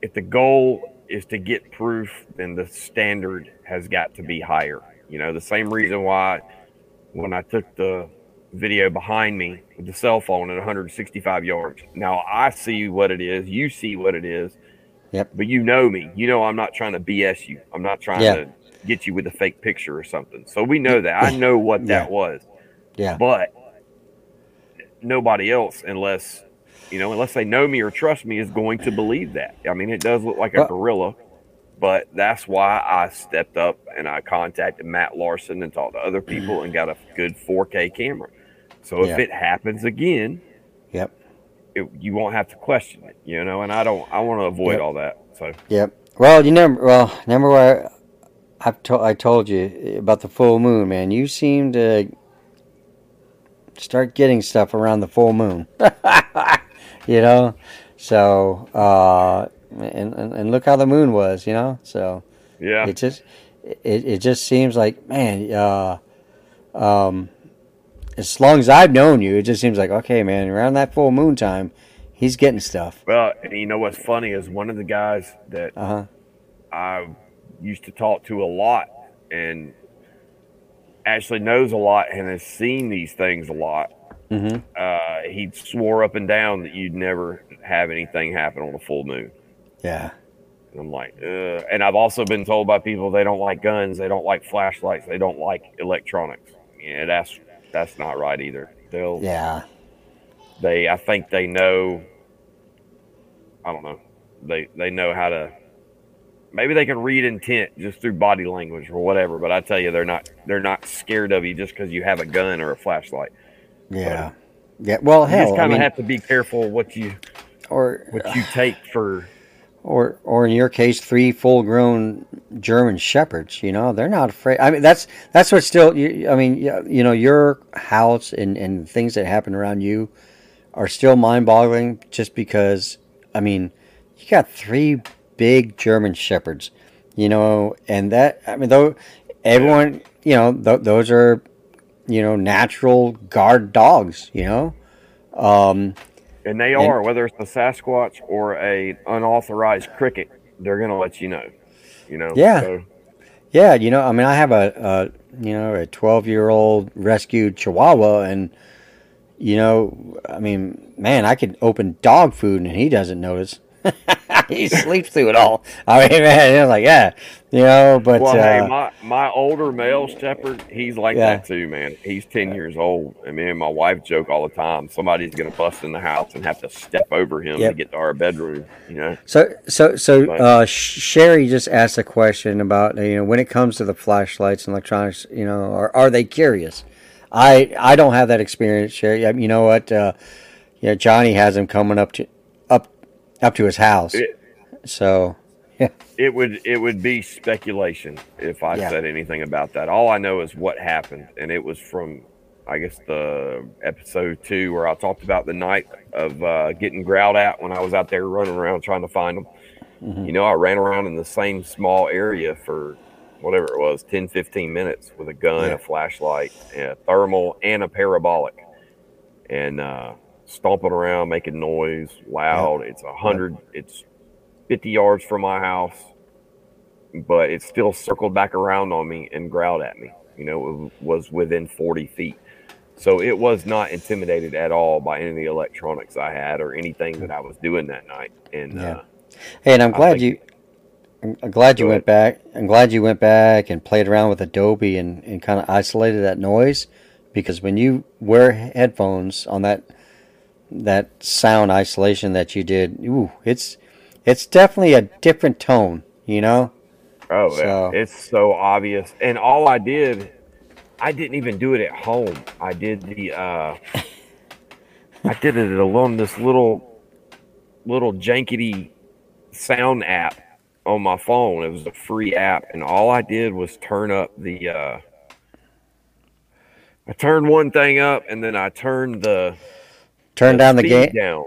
[SPEAKER 5] if the goal is to get proof, then the standard has got to be higher. You know, the same reason why when I took the video behind me with the cell phone at 165 yards. Now I see what it is, you see what it is.
[SPEAKER 6] Yep.
[SPEAKER 5] But you know me. You know I'm not trying to BS you. I'm not trying
[SPEAKER 6] Yeah.
[SPEAKER 5] to get you with a fake picture or something. So we know that. I know what that
[SPEAKER 6] Yeah.
[SPEAKER 5] was.
[SPEAKER 6] Yeah.
[SPEAKER 5] But nobody else unless you know, unless they know me or trust me, is going to believe that. I mean, it does look like a gorilla, but that's why I stepped up and I contacted Matt Larson and talked to other people and got a good 4K camera. So if
[SPEAKER 6] Yeah.
[SPEAKER 5] it happens again,
[SPEAKER 6] Yep.
[SPEAKER 5] it, you won't have to question it, you know. And I don't, I want to avoid
[SPEAKER 6] Yep.
[SPEAKER 5] all that. So
[SPEAKER 6] Yep. Well, you never. Well, remember where I told I told you about the full moon, man. You seem to start getting stuff around the full moon. you know, So, uh, and, and and look how the moon was, you know. So
[SPEAKER 5] Yeah.
[SPEAKER 6] it just it, it just seems like man, uh, um, as long as I've known you, it just seems like okay, man. Around that full moon time, he's getting stuff.
[SPEAKER 5] Well, and you know what's funny is one of the guys that
[SPEAKER 6] Uh huh.
[SPEAKER 5] I used to talk to a lot and actually knows a lot and has seen these things a lot.
[SPEAKER 6] Mm-hmm.
[SPEAKER 5] Uh, he swore up and down that you'd never have anything happen on a full moon.
[SPEAKER 6] Yeah.
[SPEAKER 5] And I'm like, Ugh. and I've also been told by people they don't like guns, they don't like flashlights, they don't like electronics. Yeah, that's that's not right either. They'll
[SPEAKER 6] Yeah.
[SPEAKER 5] they I think they know I don't know. They they know how to maybe they can read intent just through body language or whatever, but I tell you they're not they're not scared of you just because you have a gun or a flashlight.
[SPEAKER 6] Yeah. Yeah. Well,
[SPEAKER 5] You
[SPEAKER 6] hell,
[SPEAKER 5] just kind of
[SPEAKER 6] mean,
[SPEAKER 5] have to be careful what you
[SPEAKER 6] or
[SPEAKER 5] what you take for
[SPEAKER 6] or or in your case, three full-grown German shepherds. You know, they're not afraid. I mean, that's that's what still. You, I mean, yeah, you know, your house and and things that happen around you are still mind-boggling. Just because, I mean, you got three big German shepherds. You know, and that I mean, though everyone, you know, th- those are you know natural guard dogs. You know. Um,
[SPEAKER 5] and they are whether it's a Sasquatch or a unauthorized cricket, they're gonna let you know. You know.
[SPEAKER 6] Yeah.
[SPEAKER 5] So,
[SPEAKER 6] Yeah, you know, I mean, I have a, a you know a twelve year old rescued Chihuahua, and you know, I mean, man, I could open dog food and he doesn't notice. he sleeps through it all. I mean, man, it's like yeah, you know, but
[SPEAKER 5] well,
[SPEAKER 6] uh,
[SPEAKER 5] hey, my my older male shepherd, he's like
[SPEAKER 6] Yeah.
[SPEAKER 5] that too, man. He's ten years old, and me and my wife joke all the time. Somebody's gonna bust in the house and have to step over him
[SPEAKER 6] Yep.
[SPEAKER 5] to get to our bedroom. You know,
[SPEAKER 6] So, so, so,
[SPEAKER 5] Right.
[SPEAKER 6] uh, Sherry just asked a question about you know when it comes to the flashlights and electronics. You know, are, are they curious? I I don't have that experience, Sherry. You know what? Uh, you know, Johnny has them coming up to up to his house.
[SPEAKER 5] It-
[SPEAKER 6] so, yeah,
[SPEAKER 5] it would it would be speculation if I
[SPEAKER 6] Yeah.
[SPEAKER 5] said anything about that. All I know is what happened, and it was from I guess the episode two where I talked about the night of uh, getting growled at when I was out there running around trying to find them.
[SPEAKER 6] Mm-hmm.
[SPEAKER 5] You know, I ran around in the same small area for whatever it was 10, 15 minutes with a gun,
[SPEAKER 6] Yeah.
[SPEAKER 5] a flashlight, a thermal, and a parabolic, and uh, stomping around, making noise, loud. It's a hundred. It's 50 yards from my house, but it still circled back around on me and growled at me. You know, it was within 40 feet. So it was not intimidated at all by any of the electronics I had or anything that I was doing that night. And
[SPEAKER 6] Yeah.
[SPEAKER 5] uh,
[SPEAKER 6] Hey, and I'm glad
[SPEAKER 5] think-
[SPEAKER 6] you. I'm glad you went back. I'm glad you went back and played around with Adobe and, and kind of isolated that noise, because when you wear headphones on that that sound isolation that you did, ooh, it's it's definitely a different tone. You know.
[SPEAKER 5] oh,
[SPEAKER 6] So-
[SPEAKER 5] it's so obvious. And all I did, I didn't even do it at home. I did the, uh, I did it alone. this little, little jankety sound app on my phone. It was a free app, and all I did was turn up the. Uh, I turned one thing up, and then I turned the
[SPEAKER 6] Turn down the game.
[SPEAKER 5] down.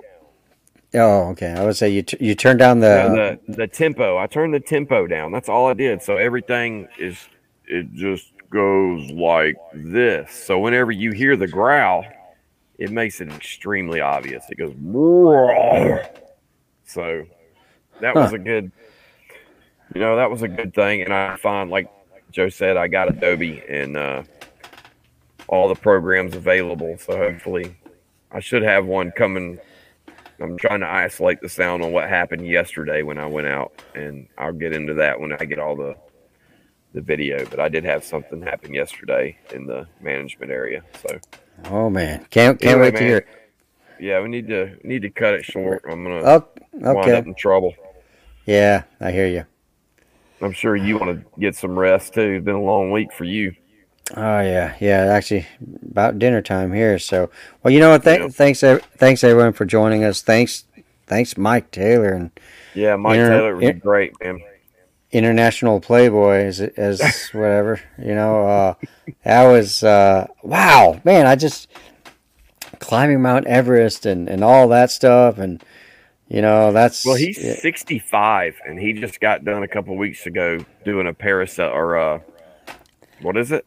[SPEAKER 6] Oh, okay. I would say you t- you turn down the.
[SPEAKER 5] No, the the tempo. I turned the tempo down. That's all I did. So everything is it just goes like this. So whenever you hear the growl, it makes it extremely obvious. It goes "Roar." so that was
[SPEAKER 6] Huh.
[SPEAKER 5] a good you know, that was a good thing and I find like Joe said, I got Adobe and uh all the programs available. So hopefully I should have one coming I'm trying to isolate the sound on what happened yesterday when I went out, and I'll get into that when I get all the the video. But I did have something happen yesterday in the management area, so
[SPEAKER 6] oh man, can't can't
[SPEAKER 5] Anyway,
[SPEAKER 6] wait to hear. it.
[SPEAKER 5] yeah, we need to we need to cut it short. I'm gonna
[SPEAKER 6] Oh,
[SPEAKER 5] wind up in trouble.
[SPEAKER 6] Yeah, I hear you.
[SPEAKER 5] I'm sure you want to get some rest too. It's been a long week for you.
[SPEAKER 6] Oh yeah, yeah. Actually, about dinner time here. So, well, you know what? Th-
[SPEAKER 5] Yeah.
[SPEAKER 6] Thanks, thanks everyone for joining us. Thanks, thanks Mike Taylor and
[SPEAKER 5] Yeah, Mike
[SPEAKER 6] Inter-
[SPEAKER 5] Taylor was
[SPEAKER 6] in-
[SPEAKER 5] great, man.
[SPEAKER 6] International Playboy as as whatever. You know, uh, that was uh, wow, man. I just climbing Mount Everest and and all that stuff, and You know, that's
[SPEAKER 5] Well, he's
[SPEAKER 6] yeah,
[SPEAKER 5] 65, and he just got done a couple weeks ago doing a parasail or uh, what is it?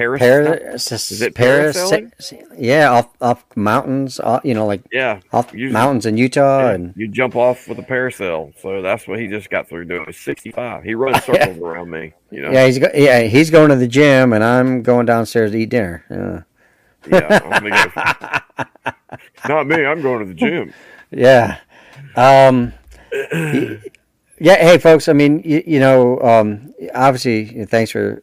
[SPEAKER 5] Paris.
[SPEAKER 6] Paris,
[SPEAKER 5] Is it
[SPEAKER 6] Paris, yeah, off off mountains, off, you know, like
[SPEAKER 5] Yeah.
[SPEAKER 6] off
[SPEAKER 5] Usually-
[SPEAKER 6] mountains in Utah,
[SPEAKER 5] Yeah,
[SPEAKER 6] and
[SPEAKER 5] you jump off with a parasail. So that's what he just got through doing. He's 65. He runs circles around me. You know.
[SPEAKER 6] yeah, he's go, yeah, he's going to the gym, and I'm going downstairs to eat dinner. Yeah.
[SPEAKER 5] Yeah, I'm gonna go. Not me. I'm going to the gym.
[SPEAKER 6] Yeah. Um, yeah. Hey, folks. I mean, you, you know, um, obviously, thanks for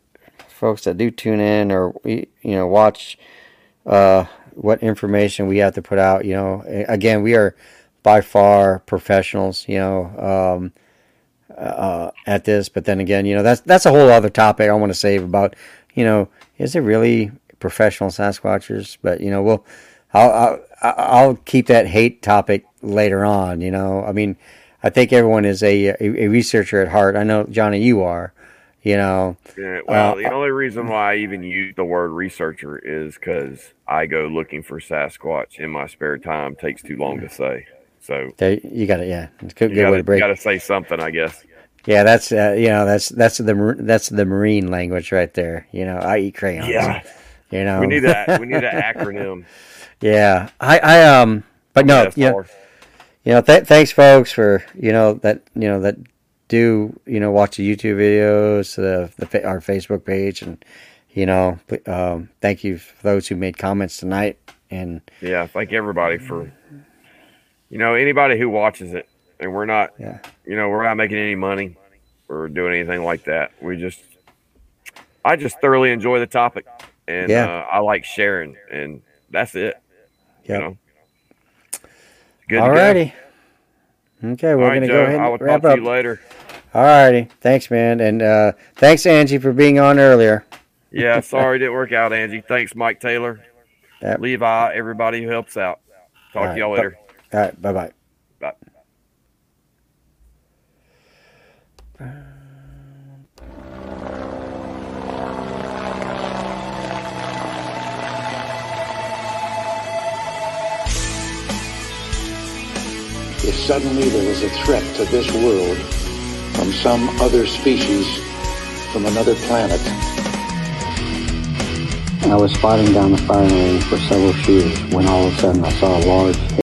[SPEAKER 6] folks that do tune in or you know watch uh, what information we have to put out. You know, again, we are by far professionals. You know. Um, uh, at this, but then again, you know that's that's a whole other topic I want to save about. You know, is it really professional Sasquatchers? But you know, we'll I'll, I'll I'll keep that hate topic later on. You know, I mean, I think everyone is a a, a researcher at heart. I know Johnny, you are. You know,
[SPEAKER 5] Yeah, well,
[SPEAKER 6] Uh,
[SPEAKER 5] the only reason why I even use the word researcher is because I go looking for Sasquatch in my spare time. Takes too long to say. So
[SPEAKER 6] you got it. Yeah, it's a good,
[SPEAKER 5] you
[SPEAKER 6] good way
[SPEAKER 5] gotta,
[SPEAKER 6] to break.
[SPEAKER 5] you gotta say something, I guess.
[SPEAKER 6] Yeah, that's uh, you know that's that's the that's the marine language right there. You know, I eat crayons.
[SPEAKER 5] Yeah,
[SPEAKER 6] you know,
[SPEAKER 5] we need that. We need an acronym.
[SPEAKER 6] yeah, I I um, but no, yeah.
[SPEAKER 5] or-
[SPEAKER 6] you know, th- thanks folks for you know that you know that do you know watch the YouTube videos, the, the our Facebook page, and you know, um, thank you for those who made comments tonight. And
[SPEAKER 5] Yeah, thank everybody for you know anybody who watches it, and we're not
[SPEAKER 6] Yeah.
[SPEAKER 5] you know we're not making any money or doing anything like that. We just I just thoroughly enjoy the topic, and
[SPEAKER 6] Yeah.
[SPEAKER 5] uh, I like sharing, and that's it.
[SPEAKER 6] yeah,
[SPEAKER 5] You know, good. go.
[SPEAKER 6] alrighty, okay, we're
[SPEAKER 5] right,
[SPEAKER 6] gonna
[SPEAKER 5] Joe,
[SPEAKER 6] go ahead And
[SPEAKER 5] I will
[SPEAKER 6] wrap
[SPEAKER 5] talk
[SPEAKER 6] up.
[SPEAKER 5] to you later.
[SPEAKER 6] Alrighty, thanks, man, and uh, thanks Angie for being on earlier.
[SPEAKER 5] Yeah, sorry it didn't work out, Angie. Thanks, Mike Taylor,
[SPEAKER 6] Yep.
[SPEAKER 5] Levi, everybody who helps out. Talk
[SPEAKER 6] All
[SPEAKER 5] to y'all
[SPEAKER 6] right,
[SPEAKER 5] later.
[SPEAKER 6] All right, bye bye.
[SPEAKER 5] Bye.
[SPEAKER 1] If suddenly there was a threat to this world from some other species, from another planet,
[SPEAKER 2] I was fighting down the firing range for several shoots when all of a sudden I saw a large